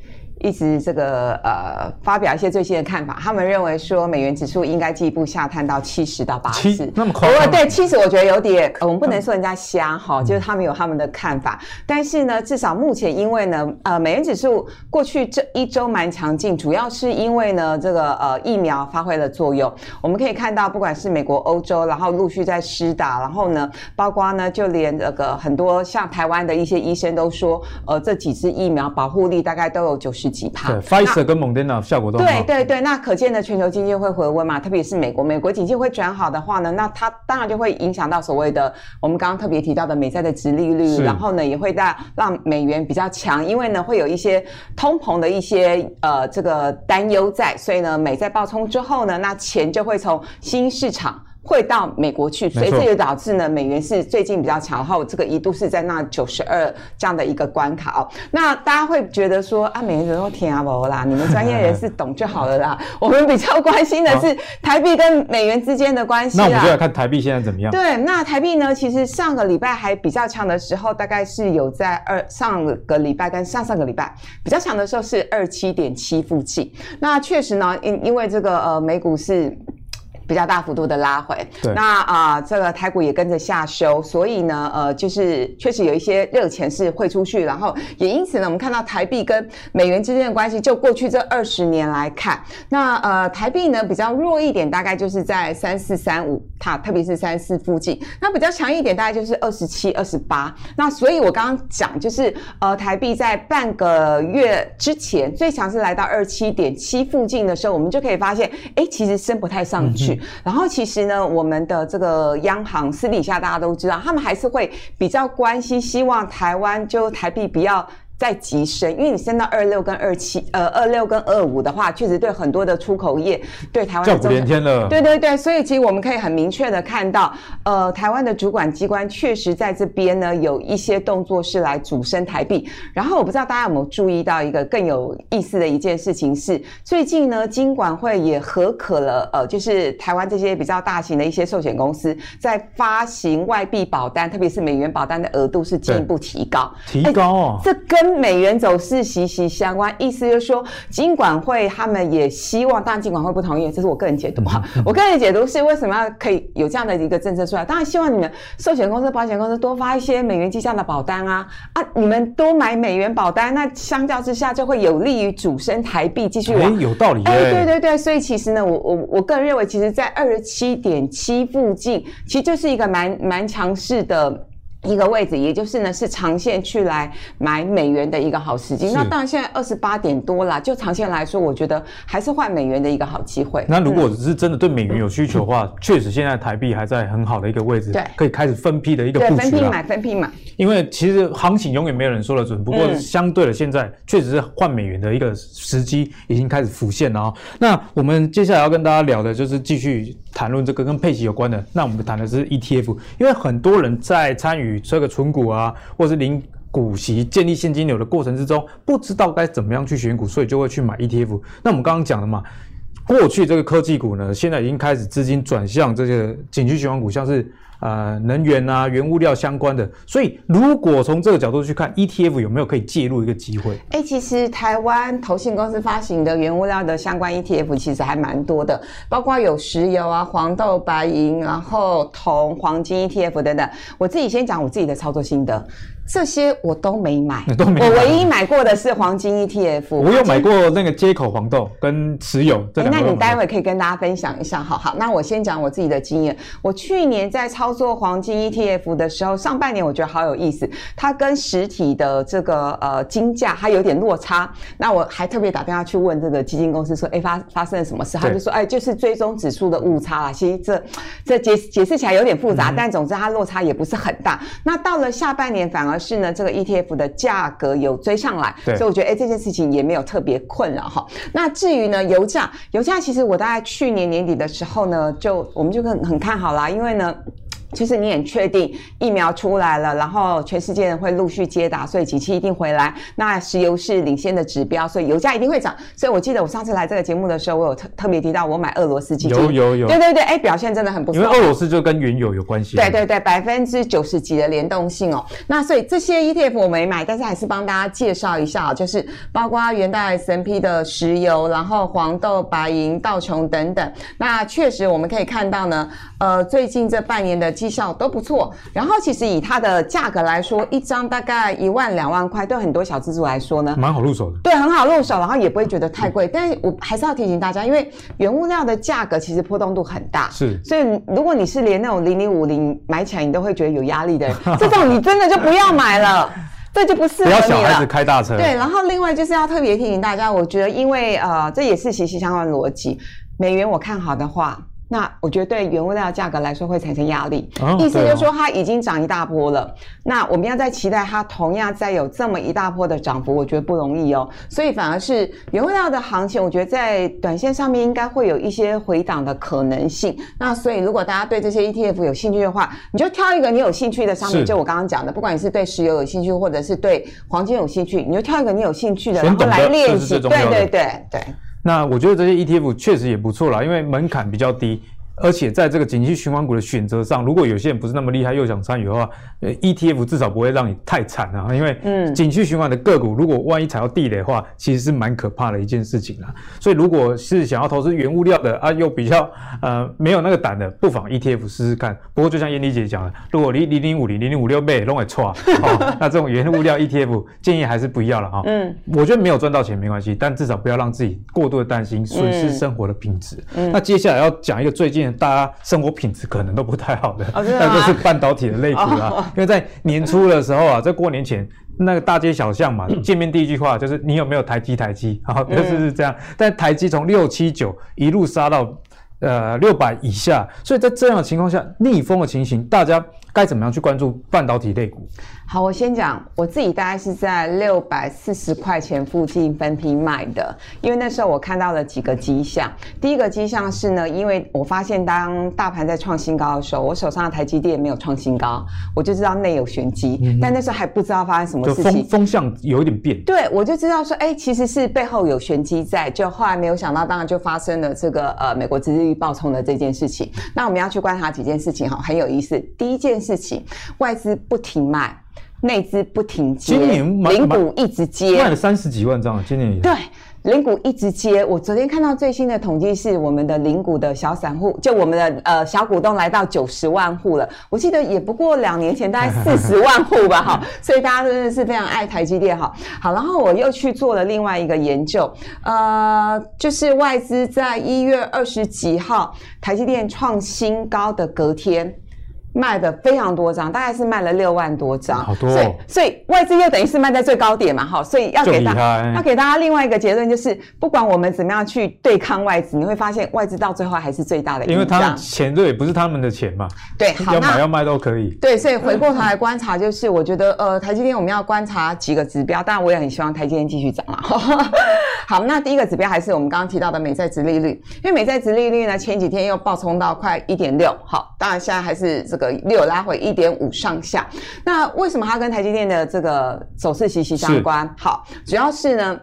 S2: 一直这个呃发表一些最新的看法，他们认为说美元指数应该进一步下探到七十到八十，
S1: 那么夸张？
S2: 对，七十我觉得有点，我们不能说人家瞎哈，就是他们有他们的看法。嗯、但是呢，至少目前因为呢，呃，美元指数过去这一周蛮强劲，主要是因为呢，这个呃疫苗发挥了作用。我们可以看到，不管是美国、欧洲，然后陆续在施打，然后呢，包括呢，就连这个很多像台湾的一些医生都说，呃，这几支疫苗保护力大概都有九十。几趴？
S1: 对，Pfizer 跟莫德纳效果都好。
S2: 对对对，那可见的全球经济会回温嘛？特别是美国，美国经济会转好的话呢，那它当然就会影响到所谓的我们刚刚特别提到的美债的殖利率，然后呢也会让让美元比较强，因为呢会有一些通膨的一些呃这个担忧在，所以呢美债爆冲之后呢，那钱就会从新市场。会到美国去，所以这也导致呢，美元是最近比较强，然后这个一度是在那九十二这样的一个关卡哦。那大家会觉得说啊，美元怎么天啊不啦？你们专业人士懂就好了啦。我们比较关心的是台币跟美元之间的关系。
S1: 那我们就来看台币现在怎么样？
S2: 对，那台币呢？其实上个礼拜还比较强的时候，大概是有在二上个礼拜跟上上个礼拜比较强的时候是二七点七附近。那确实呢，因因为这个呃美股是。比较大幅度的拉回，
S1: 对，
S2: 那啊、呃，这个台股也跟着下修，所以呢，呃，就是确实有一些热钱是汇出去，然后也因此呢，我们看到台币跟美元之间的关系，就过去这二十年来看，那呃，台币呢比较弱一点，大概就是在三四三五，它特别是三四附近，那比较强一点，大概就是二十七、二十八。那所以我刚刚讲，就是呃，台币在半个月之前最强是来到二七点七附近的时候，我们就可以发现，哎，其实升不太上去。嗯然后其实呢，我们的这个央行私底下大家都知道，他们还是会比较关心，希望台湾就台币比较。在急升，因为你升到二六跟二七，呃，二六跟二五的话，确实对很多的出口业，对台湾的
S1: 叫苦连天了。
S2: 对对对，所以其实我们可以很明确的看到，呃，台湾的主管机关确实在这边呢有一些动作是来主升台币。然后我不知道大家有没有注意到一个更有意思的一件事情是，最近呢金管会也核可了，呃，就是台湾这些比较大型的一些寿险公司在发行外币保单，特别是美元保单的额度是进一步提高，
S1: 提高啊，
S2: 这跟美元走势息息相关。意思就是说，金管会他们也希望，当然金管会不同意，这是我个人解读哈。我个人解读是为什么要可以有这样的一个政策出来？当然希望你们寿险公司、保险公司多发一些美元计价的保单啊啊！你们多买美元保单，那相较之下就会有利于主升台币继续往。
S1: 哎，有道理。
S2: 哎，对对对，所以其实呢，我我我个人认为，其实在二十七点七附近，其实就是一个蛮蛮强势的。一个位置，也就是呢，是长线去来买美元的一个好时机。那当然，现在二十八点多啦，就长线来说，我觉得还是换美元的一个好机会。
S1: 那如果只是真的对美元有需求的话，嗯、确实现在台币还在很好的一个位置，对，可以开始分批的一个布局了。
S2: 分批买，分批买。
S1: 因为其实行情永远没有人说得准，不过相对的，现在确实是换美元的一个时机已经开始浮现了啊。那我们接下来要跟大家聊的就是继续谈论这个跟配息有关的。那我们谈的是 ETF，因为很多人在参与这个存股啊，或是领股息、建立现金流的过程之中，不知道该怎么样去选股，所以就会去买 ETF。那我们刚刚讲了嘛，过去这个科技股呢，现在已经开始资金转向这些景气循环股，像是呃能源啊、原物料相关的。所以如果从这个角度去看，ETF 有没有可以介入一个机会？
S2: 哎、其实台湾投信公司发行的原物料的相关 ETF 其实还蛮多的，包括有石油啊、黄豆、白银，然后铜、黄金 ETF 等等。我自己先讲我自己的操作心得。这些我都没买，
S1: 都没买。
S2: 我唯一买过的是黄金 ETF。
S1: 我有买过那个接口黄豆跟持有。
S2: 欸、那你待会可以跟大家分享一下，好好。那我先讲我自己的经验。我去年在操作黄金 ETF 的时候，上半年我觉得好有意思，它跟实体的这个呃金价它有点落差。那我还特别打电话去问这个基金公司说，哎，发发生了什么事？他就说，哎，就是追踪指数的误差啊。其实这这解解释起来有点复杂，嗯、但总之它落差也不是很大。那到了下半年反而。是呢，这个 ETF 的价格有追上来，所以我觉得哎，这件事情也没有特别困扰哈。那至于呢，油价，油价其实我大概去年年底的时候呢，就我们就很很看好啦，因为呢。其实你很确定疫苗出来了，然后全世界人会陆续接打，所以景气一定回来。那石油是领先的指标，所以油价一定会涨。所以我记得我上次来这个节目的时候，我有特特别提到我买俄罗斯基金。
S1: 有有有。
S2: 对对对，哎，表现真的很不错。
S1: 因为俄罗斯就跟原油有关系。
S2: 对对对，百分之九十几的联动性哦。那所以这些 ETF 我没买，但是还是帮大家介绍一下，就是包括元代 S&P 的石油，然后黄豆、白银、道琼等等。那确实我们可以看到呢，呃，最近这半年的。绩效都不错，然后其实以它的价格来说，一张大概一万两万块，对很多小资族来说呢，
S1: 蛮好入手的。
S2: 对，很好入手，然后也不会觉得太贵。但是我还是要提醒大家，因为原物料的价格其实波动度很大，
S1: 是。
S2: 所以如果你是连那种零零五零买起来你都会觉得有压力的，这种你真的就不要买了，这就不适合你了。
S1: 不要小孩子开大车。
S2: 对，然后另外就是要特别提醒大家，我觉得因为呃，这也是息息相关的逻辑，美元我看好的话。那我觉得对原物料价格来说会产生压力，哦、意思就是说它已经涨一大波了。哦、那我们要再期待它同样再有这么一大波的涨幅，我觉得不容易哦。所以反而是原物料的行情，我觉得在短线上面应该会有一些回档的可能性。那所以如果大家对这些 ETF 有兴趣的话，你就挑一个你有兴趣的商品，就我刚刚讲的，不管你是对石油有兴趣，或者是对黄金有兴趣，你就挑一个你有兴趣的，然后来练习。对对对对。
S1: 那我觉得这些 ETF 确实也不错啦，因为门槛比较低。而且在这个景气循环股的选择上，如果有些人不是那么厉害又想参与的话，呃，ETF 至少不会让你太惨啊。因为嗯，景气循环的个股，如果万一踩到地雷的话，其实是蛮可怕的一件事情啊。所以如果是想要投资原物料的啊，又比较呃没有那个胆的，不妨 ETF 试试看。不过就像燕妮姐讲的，如果你零零五零零零五六倍弄会错啊，那这种原物料 ETF 建议还是不要了哈。嗯，我觉得没有赚到钱没关系，但至少不要让自己过度的担心损失生活的品质。嗯，那接下来要讲一个最近。大家生活品质可能都不太好的，那就、哦、是半导体的类股啊。哦、因为在年初的时候啊，在过年前那个大街小巷嘛，见面第一句话就是你有没有台积？台积好，就是是这样。但台积从六七九一路杀到呃六百以下，所以在这样的情况下，逆风的情形，大家该怎么样去关注半导体类股？
S2: 好，我先讲我自己，大概是在六百四十块钱附近分批卖的，因为那时候我看到了几个迹象。第一个迹象是呢，因为我发现当大盘在创新高的时候，我手上的台积电没有创新高，我就知道内有玄机。嗯、但那时候还不知道发生什么事情，
S1: 风风向有一点变。
S2: 对，我就知道说，哎、欸，其实是背后有玄机在。就后来没有想到，当然就发生了这个呃美国殖利率暴冲的这件事情。那我们要去观察几件事情哈，很有意思。第一件事情，外资不停卖。内资不停接，
S1: 今年
S2: 零股一直接，
S1: 卖了三十几万张，今年也
S2: 对。零股一直接，我昨天看到最新的统计是，我们的零股的小散户，就我们的呃小股东来到九十万户了。我记得也不过两年前大概四十万户吧，哈，所以大家真的是非常爱台积电，哈。好，然后我又去做了另外一个研究，呃，就是外资在一月二十几号台积电创新高的隔天。卖的非常多张，大概是卖了六万多张，
S1: 好多哦。
S2: 所以，所以外资又等于是卖在最高点嘛，哈，所以要给大家要给大家另外一个结论，就是不管我们怎么样去对抗外资，你会发现外资到最后还是最大的。
S1: 因为他钱这也不是他们的钱嘛，
S2: 对，好，
S1: 要买要卖都可以。
S2: 对，所以回过头来观察，就是我觉得呃，台积电我们要观察几个指标，当然我也很希望台积电继续涨嘛。好，那第一个指标还是我们刚刚提到的美债殖利率，因为美债殖利率呢前几天又暴冲到快一点六，好，当然现在还是这个。六拉回一点五上下，那为什么它跟台积电的这个走势息息相关？好，主要是呢，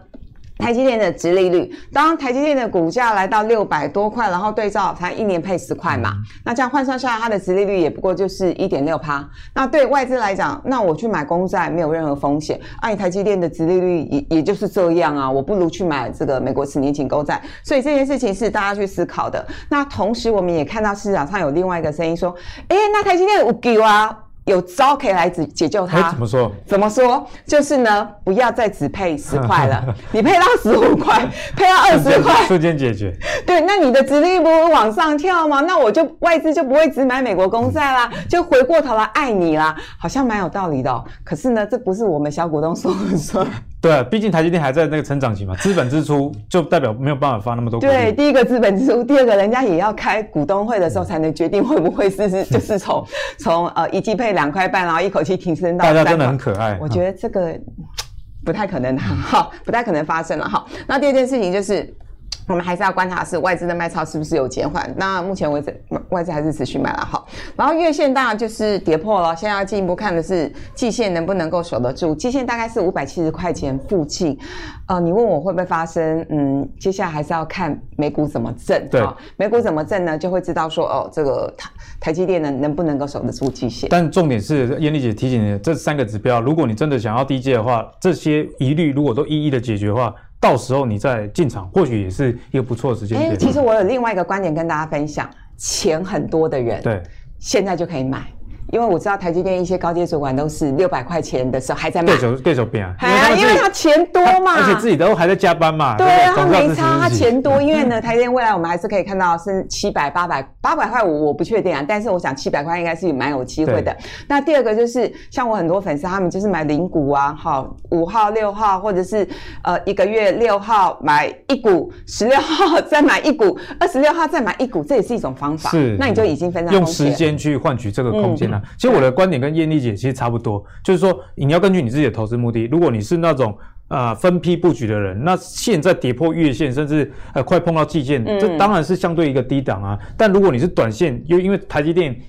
S2: 台积电的殖利率，当台积电的股价来到六百多块，然后对照它一年配十块嘛，那这样换算下来，它的殖利率也不过就是一点六趴。那对外资来讲，那我去买公债没有任何风险，按、啊、台积电的殖利率也也就是这样啊，我不如去买这个美国十年期公债。所以这件事情是大家去思考的。那同时我们也看到市场上有另外一个声音说，哎，那台积电有救啊？有招可以来解解救他？
S1: 怎么说？
S2: 怎么说？就是呢，不要再只配十块了，你配到十五块，配到二十块，
S1: 瞬间解决。
S2: 对，那你的殖利率不会往上跳吗？那我就外资就不会只买美国公债啦，就回过头来爱你啦，好像蛮有道理的哦。可是呢，这不是我们小股东说的算。
S1: 对啊，毕竟台积电还在那个成长期嘛，资本支出就代表没有办法发那么多。
S2: 对，第一个资本支出，第二个人家也要开股东会的时候才能决定会不会是是就是从 从呃一季配两块半，然后一口气提升到。
S1: 大家真的很可爱。
S2: 我觉得这个不太可能的哈，不太可能发生了哈。那第二件事情就是。我们还是要观察是外资的卖超是不是有减缓。那目前为止，外资还是持续卖了好。然后月线当然就是跌破了，现在要进一步看的是季线能不能够守得住。季线大概是五百七十块钱附近。呃，你问我会不会发生？嗯，接下来还是要看美股怎么震。
S1: 对，
S2: 美股怎么震呢？就会知道说哦，这个台台积电能能不能够守得住季线。
S1: 但重点是燕丽姐提醒你，这三个指标，如果你真的想要低阶的话，这些疑虑如果都一一的解决的话。到时候你再进场，或许也是一个不错的时间点。哎，
S2: 其实我有另外一个观点跟大家分享，钱很多的人，
S1: 对，
S2: 现在就可以买。因为我知道台积电一些高阶主管都是六百块钱的时候还在卖，
S1: 对手对手变啊，
S2: 哎呀，因为他钱多嘛，
S1: 而且自己都还在加班嘛，
S2: 对啊，他没差，他钱多。因为呢，台积电未来我们还是可以看到是七百、八百、八百块，我我不确定啊，但是我想七百块应该是蛮有机会的。那第二个就是像我很多粉丝，他们就是买零股啊，好，五号、六号，或者是呃一个月六号买一股，十六号再买一股，二十六号再买一股，这也是一种方法。
S1: 是，
S2: 那你就已经分散
S1: 用时间去换取这个空间了。其实我的观点。跟燕丽姐其实差不多，就是说你要根据你自己的投资目的。如果你是那种啊、呃、分批布局的人，那现在跌破月线，甚至呃快碰到季线，嗯、这当然是相对一个低档啊。但如果你是短线，又因为台积电。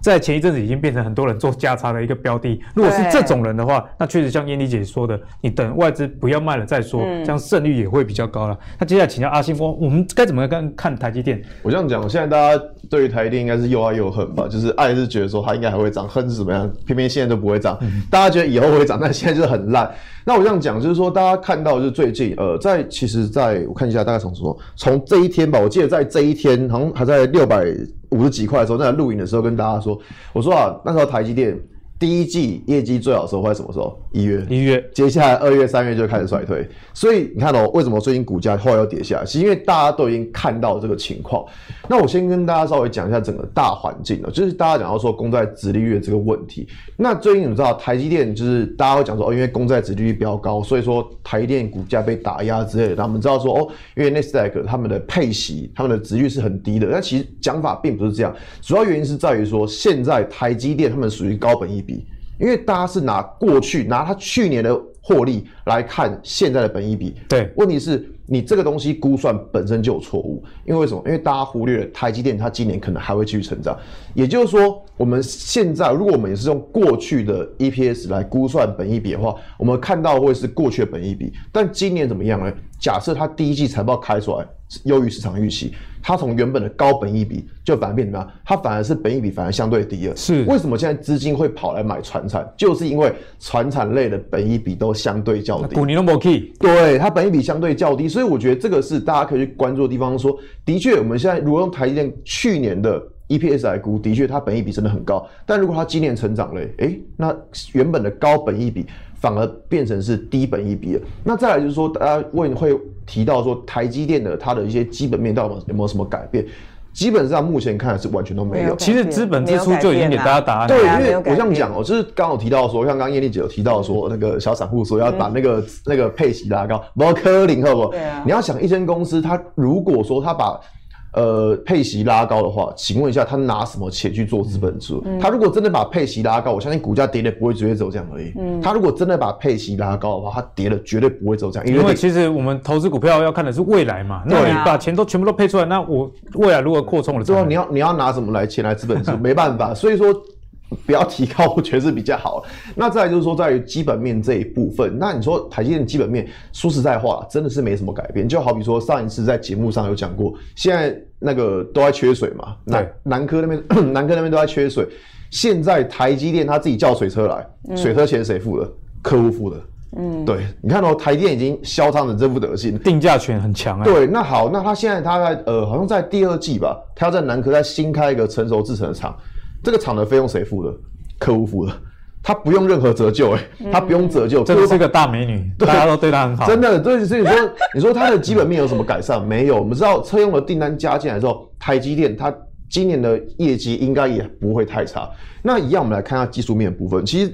S1: 在前一阵子已经变成很多人做价差的一个标的。如果是这种人的话，那确实像燕妮姐说的，你等外资不要卖了再说，嗯、这样胜率也会比较高了。那接下来请教阿信，我我们该怎么看看台积电？我
S3: 这样讲，现在大家对于台积电应该是又爱又恨吧？就是爱是觉得说它应该还会涨，恨是怎么样？偏偏现在都不会涨。嗯、大家觉得以后会涨，但现在就是很烂。那我这样讲，就是说大家看到就是最近呃，在其实在我看一下，大概从什么？从这一天吧，我记得在这一天好像还在六百。五十几块的时候，在录影的时候跟大家说，我说啊，那时候台积电。第一季业绩最好的时候会在什么时候？一月，
S1: 一月，
S3: 接下来二月、三月就开始衰退。所以你看哦，为什么最近股价后来又跌下来？是因为大家都已经看到这个情况。那我先跟大家稍微讲一下整个大环境了，就是大家讲到说公债殖利率的这个问题。那最近你知道台积电就是大家会讲说哦，因为公债殖利率比较高，所以说台积电股价被打压之类的。那我们知道说哦，因为 Nasdaq 他们的配息、他们的殖率是很低的。但其实讲法并不是这样，主要原因是在于说现在台积电他们属于高本益比。因为大家是拿过去拿他去年的获利来看现在的本益比，
S1: 对，
S3: 问题是你这个东西估算本身就有错误，因为为什么？因为大家忽略了台积电它今年可能还会继续成长，也就是说我们现在如果我们也是用过去的 EPS 来估算本益比的话，我们看到会是过去的本益比，但今年怎么样呢？假设它第一季财报开出来优于市场预期，它从原本的高本益比就反而变怎么样？它反而是本益比反而相对低了。
S1: 是
S3: 为什么现在资金会跑来买船产？就是因为船产类的本益比都相对较低。
S1: 股你都没 key，
S3: 对，它本益比相对较低，所以我觉得这个是大家可以去关注的地方。说，的确，我们现在如果用台积电去年的 EPS 来估，的确它本益比真的很高。但如果它今年成长了，诶，那原本的高本益比。反而变成是低本一比了。那再来就是说，大家问会提到说，台积电的它的一些基本面到底有没有什么改变？基本上目前看来是完全都没有。
S1: 其实资本支出就已经给大家答案了。
S3: 对，因为我这样讲哦，就是刚好提到说，像刚刚燕俐姐有提到说，那个小散户说要把那个、嗯、那个配息拉高，包括科林，好不好？对啊。你要想一间公司，它如果说它把呃，配息拉高的话，请问一下，他拿什么钱去做资本支出？嗯、他如果真的把配息拉高，我相信股价跌的不会直接走这样而已。嗯，他如果真的把配息拉高的话，他跌的绝对不会走这样。因
S1: 为，其实我们投资股票要看的是未来嘛。那你把钱都全部都配出来，那我未来如果扩充了之后，
S3: 你要你要拿什么来钱来资本支出？没办法，所以说。不要提高，我觉得是比较好。那再来就是说，在于基本面这一部分，那你说台积电基本面，说实在话，真的是没什么改变。就好比说上一次在节目上有讲过，现在那个都在缺水嘛，南南科那边 南科那边都在缺水。现在台积电他自己叫水车来，水车钱谁付的？客户付的。嗯，对，你看到台电已经嚣张成这副德行，
S1: 定价权很强啊。
S3: 对，那好，那他现在他在呃，好像在第二季吧，他要在南科再新开一个成熟制程的厂。这个厂的费用谁付的？客户付的，他不用任何折旧，哎，他不用折旧。
S1: 这个是个大美女，大家都对她很好。
S3: 真的，对，所以你说，你说它的基本面有什么改善？没有。我们知道车用的订单加进来之后，台积电它今年的业绩应该也不会太差。那一样，我们来看一下技术面的部分。其实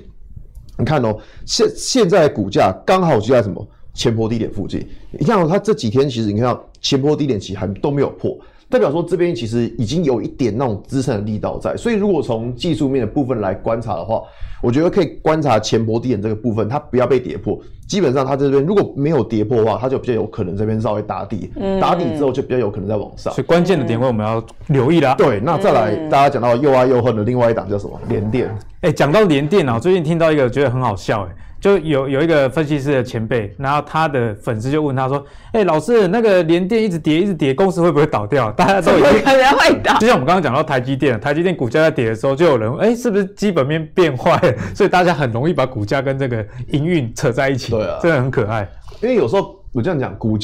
S3: 你看哦，现现在股价刚好就在什么前波低点附近。你看哦，它这几天其实你看到前波低点其实还都没有破。代表说这边其实已经有一点那种支撑的力道在，所以如果从技术面的部分来观察的话，我觉得可以观察前波低点这个部分，它不要被跌破。基本上它这边如果没有跌破的话，它就比较有可能这边稍微打底，嗯、打底之后就比较有可能再往上。
S1: 所以关键的点位我们要留意啦。
S3: 对，那再来大家讲到又爱又恨的另外一档叫什么？联电。
S1: 哎，讲到联电啊，最近听到一个觉得很好笑哎。就有有一个分析师的前辈，然后他的粉丝就问他说：“哎、欸，老师，那个联电一直跌，一直跌，公司会不会倒掉？”大家都已经
S2: 可能会倒。
S1: 就像我们刚刚讲到台积电，台积电股价在跌的时候，就有人哎、欸，是不是基本面变坏了？所以大家很容易把股价跟这个营运扯在一起。对啊，真的很可爱。
S3: 因为有时候我这样讲，股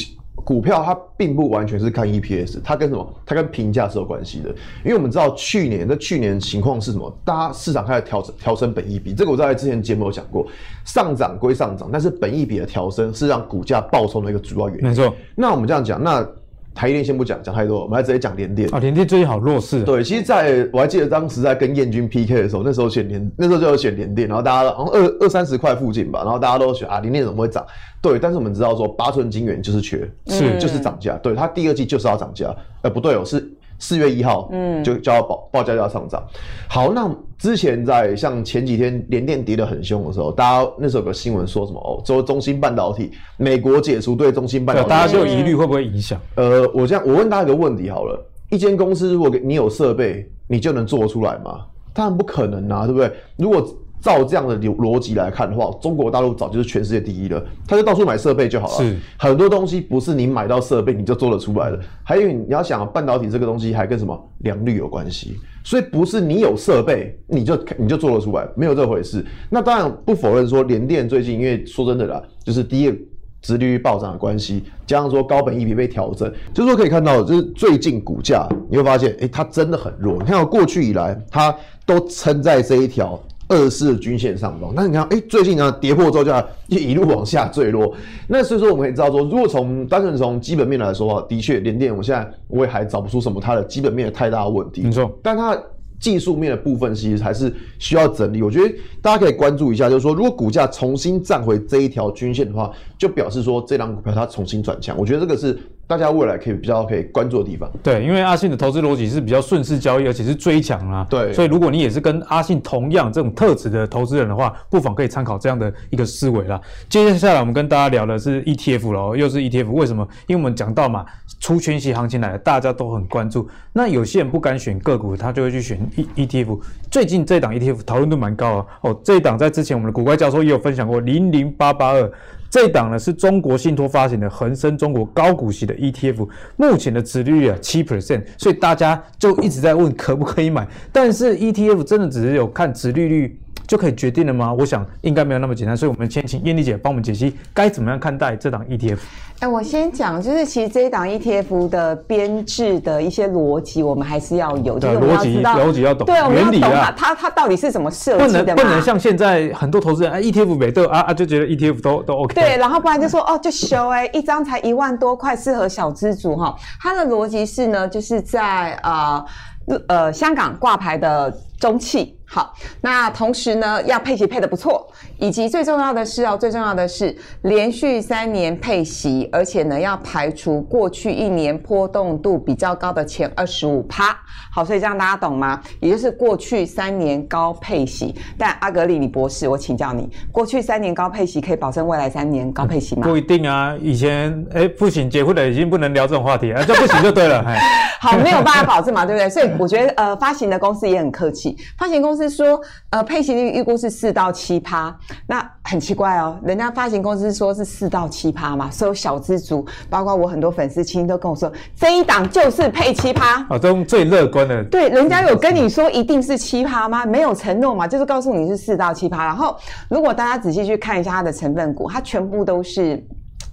S3: 股票它并不完全是看 EPS，它跟什么？它跟评价是有关系的。因为我们知道去年那去年情况是什么？大家市场开始调整调升本益比，这个我在之前节目有讲过。上涨归上涨，但是本益比的调升是让股价暴冲的一个主要原因。
S1: 没错。
S3: 那我们这样讲，那。台电先不讲，讲太多，我们来直接讲联电
S1: 啊。联电最近好弱势。
S3: 对，其实在我还记得当时在跟燕军 PK 的时候，那时候选联，那时候就有选联电，然后大家好像二二三十块附近吧，然后大家都选啊，联电怎么会涨？对，但是我们知道说八寸晶圆就是缺，是就是涨价，对，它第二季就是要涨价，呃不对哦是。四月一号，嗯，就就要报报价就要上涨。好，那之前在像前几天联电跌得很凶的时候，大家那时候有个新闻说什么哦，说中芯半导体美国解除对中芯半导体，
S1: 大家就有疑虑会不会影响？
S3: 呃，我这样我问大家一个问题好了，一间公司如果你有设备，你就能做出来吗？当然不可能啊，对不对？如果照这样的逻逻辑来看的话，中国大陆早就是全世界第一了，他就到处买设备就好了。是很多东西不是你买到设备你就做得出来的。还有你要想半导体这个东西还跟什么良率有关系，所以不是你有设备你就你就做得出来，没有这回事。那当然不否认说联电最近因为说真的啦，就是第一个殖利率暴涨的关系，加上说高本益比被调整，就是说可以看到就是最近股价你会发现，哎、欸，它真的很弱。你看过去以来它都撑在这一条。二四的均线上方，那你看，哎、欸，最近呢跌破之后就要一路往下坠落。那所以说，我们可以知道说，如果从单纯从基本面来说的话，的确，联电我现在我也还找不出什么它的基本面的太大的问题。
S1: 没错，
S3: 但它技术面的部分其实还是需要整理。我觉得大家可以关注一下，就是说，如果股价重新站回这一条均线的话，就表示说这档股票它重新转强。我觉得这个是。大家未来可以比较可以关注的地方，
S1: 对，因为阿信的投资逻辑是比较顺势交易，而且是追强啊，
S3: 对，
S1: 所以如果你也是跟阿信同样这种特质的投资人的话，不妨可以参考这样的一个思维啦。接下来我们跟大家聊的是 ETF 咯，又是 ETF，为什么？因为我们讲到嘛，出全息行情来了，大家都很关注。那有些人不敢选个股，他就会去选 E ETF。最近这档 ETF 讨论度蛮高啊，哦，这一档在之前我们的股怪教授也有分享过，零零八八二。这一档呢是中国信托发行的恒生中国高股息的 ETF，目前的殖利率啊七 percent，所以大家就一直在问可不可以买。但是 ETF 真的只是有看殖利率就可以决定了吗？我想应该没有那么简单。所以我们先请燕丽姐帮我们解析该怎么样看待这档 ETF。
S2: 哎，我先讲，就是其实这一档 ETF 的编制的一些逻辑，我们还是要有，就是我们要知道
S1: 逻辑要懂，
S2: 对，我们要懂
S1: 啊，
S2: 它它到底是怎么设计的
S1: 不能不能像现在很多投资人哎，ETF 没得啊啊，就觉得 ETF 都都 OK。
S2: 对，然后不然就说哦，就修哎，一张才一万多块，适合小资族哈。它的逻辑是呢，就是在啊呃，呃香港挂牌的中气。好，那同时呢，要配息配的不错，以及最重要的是哦，最重要的是连续三年配息，而且呢，要排除过去一年波动度比较高的前二十五趴。好，所以这样大家懂吗？也就是过去三年高配息。但阿格里李博士，我请教你，过去三年高配息可以保证未来三年高配息吗？
S1: 不一定啊，以前哎不行，结婚了已经不能聊这种话题啊，这不行就对了。
S2: 好，没有办法保证嘛，对不对？所以我觉得呃，发行的公司也很客气，发行公司。是说，呃，配息率预估是四到七趴，那很奇怪哦，人家发行公司说是四到七趴嘛，所有小资族，包括我很多粉丝亲都跟我说，这一档就是配七趴，
S1: 啊，这种最乐观的。
S2: 对，人家有跟你说一定是七趴吗？没有承诺嘛，就是告诉你是四到七趴。然后，如果大家仔细去看一下它的成分股，它全部都是。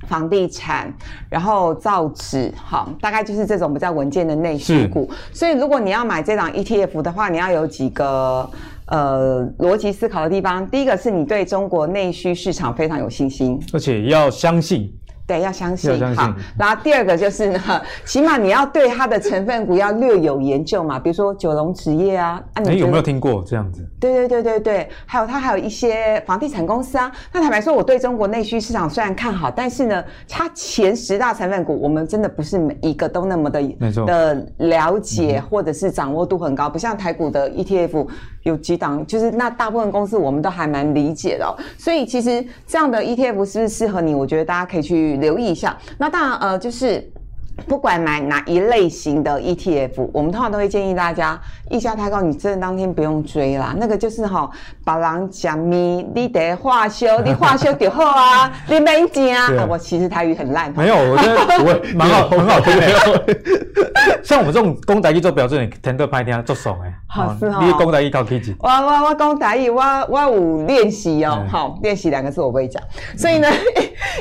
S2: 房地产，然后造纸，好，大概就是这种比较稳健的内需股。所以，如果你要买这档 ETF 的话，你要有几个呃逻辑思考的地方。第一个是你对中国内需市场非常有信心，
S1: 而且要相信。
S2: 对，要相信。好，然后第二个就是呢，起码你要对它的成分股要略有研究嘛，比如说九龙纸业啊。
S1: 啊你，你，有没有听过这样子？
S2: 对对对对对，还有它还有一些房地产公司啊。那坦白说，我对中国内需市场虽然看好，但是呢，它前十大成分股，我们真的不是每一个都那么的
S1: 没错
S2: 的了解，或者是掌握度很高，不像台股的 ETF 有几档，就是那大部分公司我们都还蛮理解的哦。所以其实这样的 ETF 是不是适合你？我觉得大家可以去。留意一下，那当然，呃，就是不管买哪一类型的 ETF，我们通常都会建议大家，溢价太高，你真的当天不用追啦。那个就是哈，把人讲咪，你得化修，你化修就好啊，你没讲啊。我其实台语很烂，
S1: 没有，我觉得 我蛮好，很好听的。像我们这种公仔一做标准，听得拍听做爽哎。
S2: 好是哦，
S1: 你讲台语考 K 级。
S2: 我我我公仔一，我我有练习哦。好，练习两个字我不会讲，所以呢。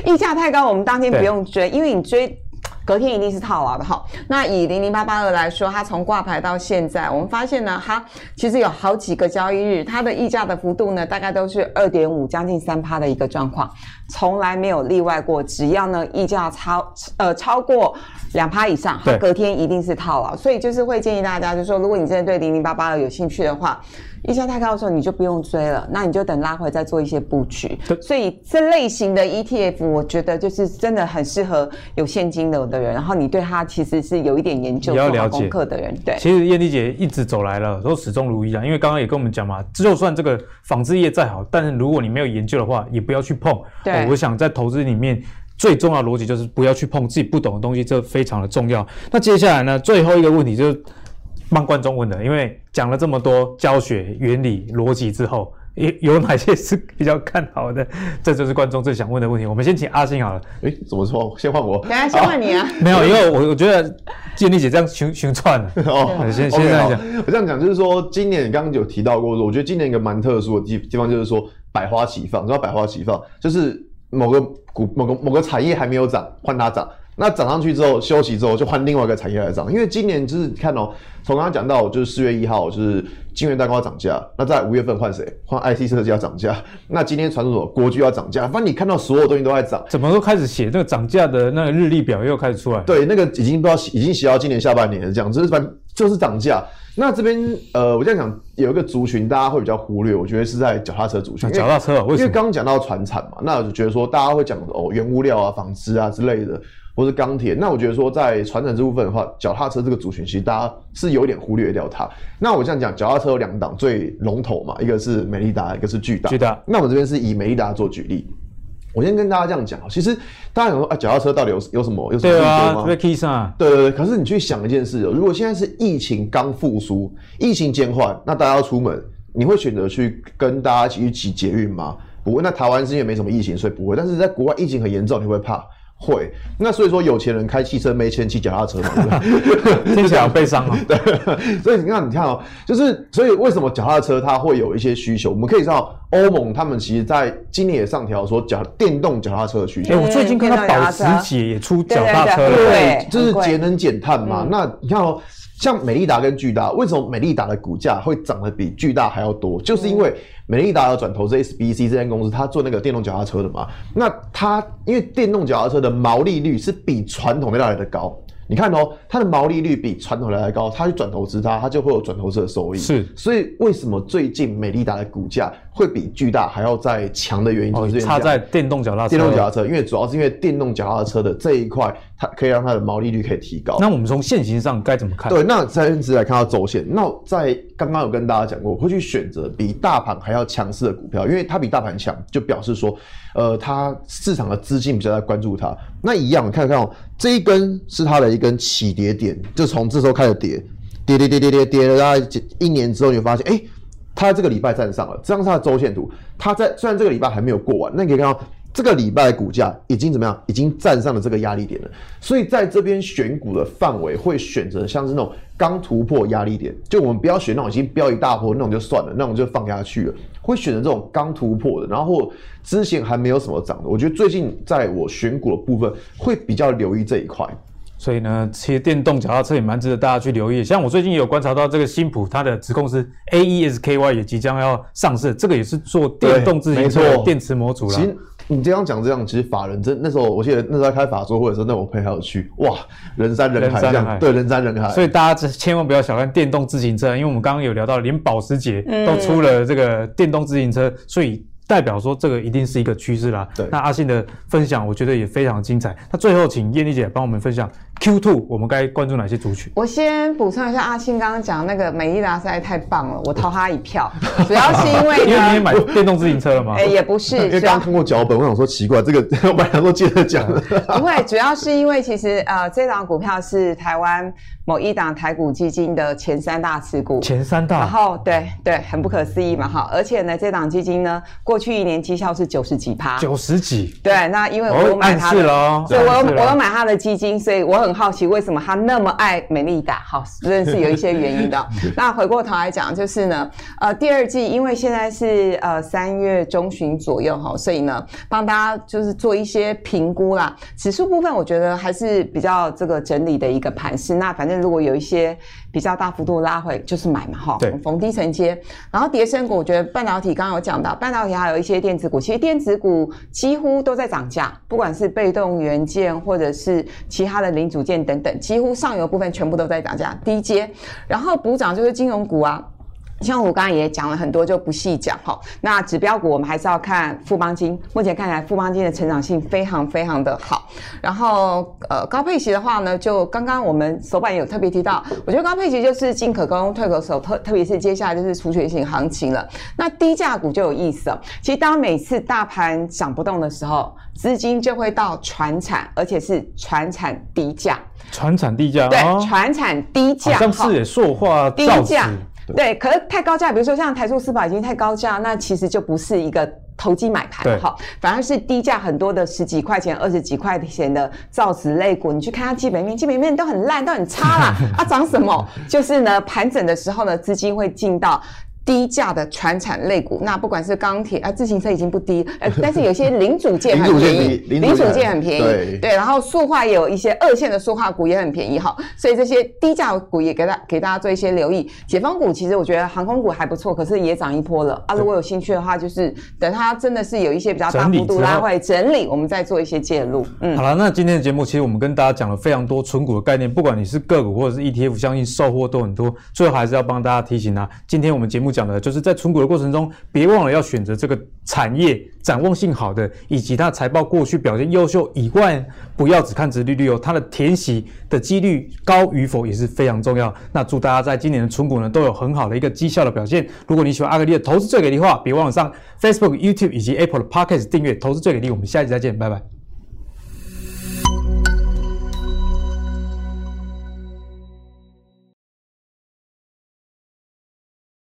S2: 溢价太高，我们当天不用追，因为你追隔天一定是套牢的哈。那以零零八八二来说，它从挂牌到现在，我们发现呢，它其实有好几个交易日，它的溢价的幅度呢，大概都是二点五，将近三趴的一个状况，从来没有例外过。只要呢溢价超呃超过两趴以上，它隔天一定是套牢。所以就是会建议大家，就是说，如果你真的对零零八八二有兴趣的话。溢价太高的时候，你就不用追了，那你就等拉回再做一些布局。所以这类型的 ETF，我觉得就是真的很适合有现金流的人，然后你对他其实是有一点研究、做好功课的人。对，
S1: 其实燕妮姐一直走来了，都始终如一啊。因为刚刚也跟我们讲嘛，就算这个纺织业再好，但是如果你没有研究的话，也不要去碰。
S2: 对、
S1: 哦，我想在投资里面最重要的逻辑就是不要去碰自己不懂的东西，这非常的重要。那接下来呢，最后一个问题就是。帮观众问的，因为讲了这么多教学原理逻辑之后，有有哪些是比较看好的？这就是观众最想问的问题。我们先请阿星好了。
S3: 哎，怎么说？先换我？
S2: 等下先换你啊。
S1: 没有，因为我我觉得建立姐这样循循串了。哦，先先这样讲。
S3: 我这样讲就是说，今年刚刚有提到过，说我觉得今年一个蛮特殊的地地方就是说百花齐放。你知道百花齐放，就是某个股某个某个产业还没有涨，换它涨。那涨上去之后，休息之后就换另外一个产业来涨，因为今年就是看哦，从刚刚讲到就是四月一号就是晶圆代工要涨价，那在五月份换谁？换 IC 设计要涨价，那今天传出说国巨要涨价，反正你看到所有东西都在涨，
S1: 怎么都开始写那个涨价的那个日历表又开始出来？
S3: 对，那个已经不知道已经写到今年下半年了，这样就是反正就是涨价。那这边呃，我这样讲有一个族群大家会比较忽略，我觉得是在脚踏车族群。
S1: 脚踏车为什么？
S3: 因为刚刚讲到船产嘛，那我就觉得说大家会讲哦，原物料啊、纺织啊之类的。或是钢铁，那我觉得说在传承这部分的话，脚踏车这个族群其实大家是有点忽略掉它。那我这样讲，脚踏车有两档最龙头嘛，一个是美利达，一个是巨大。
S1: 巨大。
S3: 那我这边是以美利达做举例。我先跟大家这样讲，其实大家想说啊，脚踏车到底有有什么有什么？
S1: 对啊。
S3: 对对对。可是你去想一件事，如果现在是疫情刚复苏，疫情减缓，那大家要出门，你会选择去跟大家一起去挤捷运吗？不会。那台湾是因为没什么疫情，所以不会。但是在国外疫情很严重，你会怕？会。那所以说有钱人开汽车，没钱骑脚踏车嘛，
S1: 听起来好悲伤啊。
S3: 对，所以你看，你看哦，就是所以为什么脚踏车它会有一些需求？我们可以知道，欧盟他们其实在今年也上调说脚电动脚踏车的需求。
S1: 哎、欸，我最近看到保时捷也出脚踏车了，
S3: 对，就是节能减碳嘛。那你看哦。像美利达跟巨大，为什么美利达的股价会涨得比巨大还要多？就是因为美利达要转投资 SBC 这间公司，它做那个电动脚踏车的嘛。那它因为电动脚踏车的毛利率是比传统的要来的高。你看哦，它的毛利率比传统来的高，它去转投资它，它就会有转投资的收益。
S1: 是，
S3: 所以为什么最近美利达的股价会比巨大还要再强的原因，就是
S1: 差在电动脚踏车。
S3: 电动脚踏车，因为主要是因为电动脚踏车的这一块，它可以让它的毛利率可以提高。
S1: 那我们从现行上该怎么看？
S3: 对，那再次来看到周线。那在刚刚有跟大家讲过，我会去选择比大盘还要强势的股票，因为它比大盘强，就表示说，呃，它市场的资金比较在关注它。那一样，看看哦，这一根是它的一根起跌点，就从这时候开始跌，跌跌跌跌跌跌了大概一年之后，你会发现，哎，它这个礼拜站上了，这张是它的周线图。它在虽然这个礼拜还没有过完，那你可以看到。这个礼拜的股价已经怎么样？已经站上了这个压力点了。所以在这边选股的范围会选择像是那种刚突破压力点，就我们不要选那种已经飙一大波那种就算了，那种就放下去了。会选择这种刚突破的，然后之前还没有什么涨的。我觉得最近在我选股的部分会比较留意这一块。
S1: 所以呢，其实电动脚踏车也蛮值得大家去留意。像我最近也有观察到这个新普，它的子公司 AESKY 也即将要上市，这个也是做电动自行车电池模组了。
S3: 你这样讲这样，其实法人真那时候，我记得那时候开法说或者说那我陪他有去，哇，人山人海这样，人人，对，人山人海。
S1: 所以大家千万不要小看电动自行车，因为我们刚刚有聊到，连保时捷都出了这个电动自行车，嗯、所以。代表说这个一定是一个趋势啦。
S3: 对，
S1: 那阿信的分享我觉得也非常精彩。那最后请燕丽姐帮我们分享 Q two 我们该关注哪些族群？
S2: 我先补充一下，阿信刚刚讲那个美利达实在太棒了，我投他一票。主要是因为
S1: 因为你也买电动自行车了吗？
S2: 哎、欸，也不是，
S3: 因为刚刚看过脚本，我想说奇怪，这个 我本来想说接着讲。
S2: 不会，主要是因为其实呃，这档股票是台湾某一档台股基金的前三大持股，
S1: 前三大。
S2: 然后对对，很不可思议嘛哈，而且呢，这档基金呢过。过去一年绩效是九十几趴，
S1: 九十几。
S2: 对，那因为我有买他的，
S1: 哦、
S2: 所以我有我有买他的基金，所以我很好奇为什么他那么爱美利达。好，真的是有一些原因的。那回过头来讲，就是呢，呃，第二季因为现在是呃三月中旬左右哈，所以呢，帮大家就是做一些评估啦。指数部分我觉得还是比较这个整理的一个盘势。那反正如果有一些比较大幅度拉回，就是买嘛哈，逢低承接。然后叠升股，我觉得半导体刚刚有讲到，半导体还。还有一些电子股，其实电子股几乎都在涨价，不管是被动元件或者是其他的零组件等等，几乎上游部分全部都在涨价。低阶，然后补涨就是金融股啊。像我刚刚也讲了很多，就不细讲哈。那指标股我们还是要看富邦金，目前看起来富邦金的成长性非常非常的好。然后呃高配息的话呢，就刚刚我们手板有特别提到，我觉得高配息就是进可攻退可守，特特别是接下来就是除权型行情了。那低价股就有意思了。其实当每次大盘涨不动的时候，资金就会到传产，而且是传产低价。
S1: 传产低价，
S2: 对，传产低价，
S1: 好像是也塑化
S2: 低价。对，可是太高价，比如说像台塑四宝已经太高价，那其实就不是一个投机买盘哈，反而是低价很多的十几块钱、二十几块钱的造纸类股，你去看它基本面，基本面都很烂，都很差啦。啊，涨什么？就是呢，盘整的时候呢，资金会进到。低价的传产类股，那不管是钢铁啊，自行车已经不低，呃，但是有些零组件很便宜，零组件很便宜，对，对，然后塑化也有一些二线的塑化股也很便宜哈，所以这些低价股也给大给大家做一些留意。解放股其实我觉得航空股还不错，可是也涨一波了啊。如果有兴趣的话，就是等它真的是有一些比较大幅度拉回整理，我们再做一些介入。嗯，
S1: 好了，那今天的节目其实我们跟大家讲了非常多存股的概念，不管你是个股或者是 ETF，相信收获都很多。最后还是要帮大家提醒啊，今天我们节目讲的就是在存股的过程中，别忘了要选择这个产业展望性好的，以及它财报过去表现优秀以外，不要只看殖利率哦，它的填息的几率高与否也是非常重要。那祝大家在今年的存股呢都有很好的一个绩效的表现。如果你喜欢阿格力的投资最给力的话，别忘了上 Facebook、YouTube 以及 Apple 的 Podcast 订阅投资最给力。我们下一集再见，拜拜。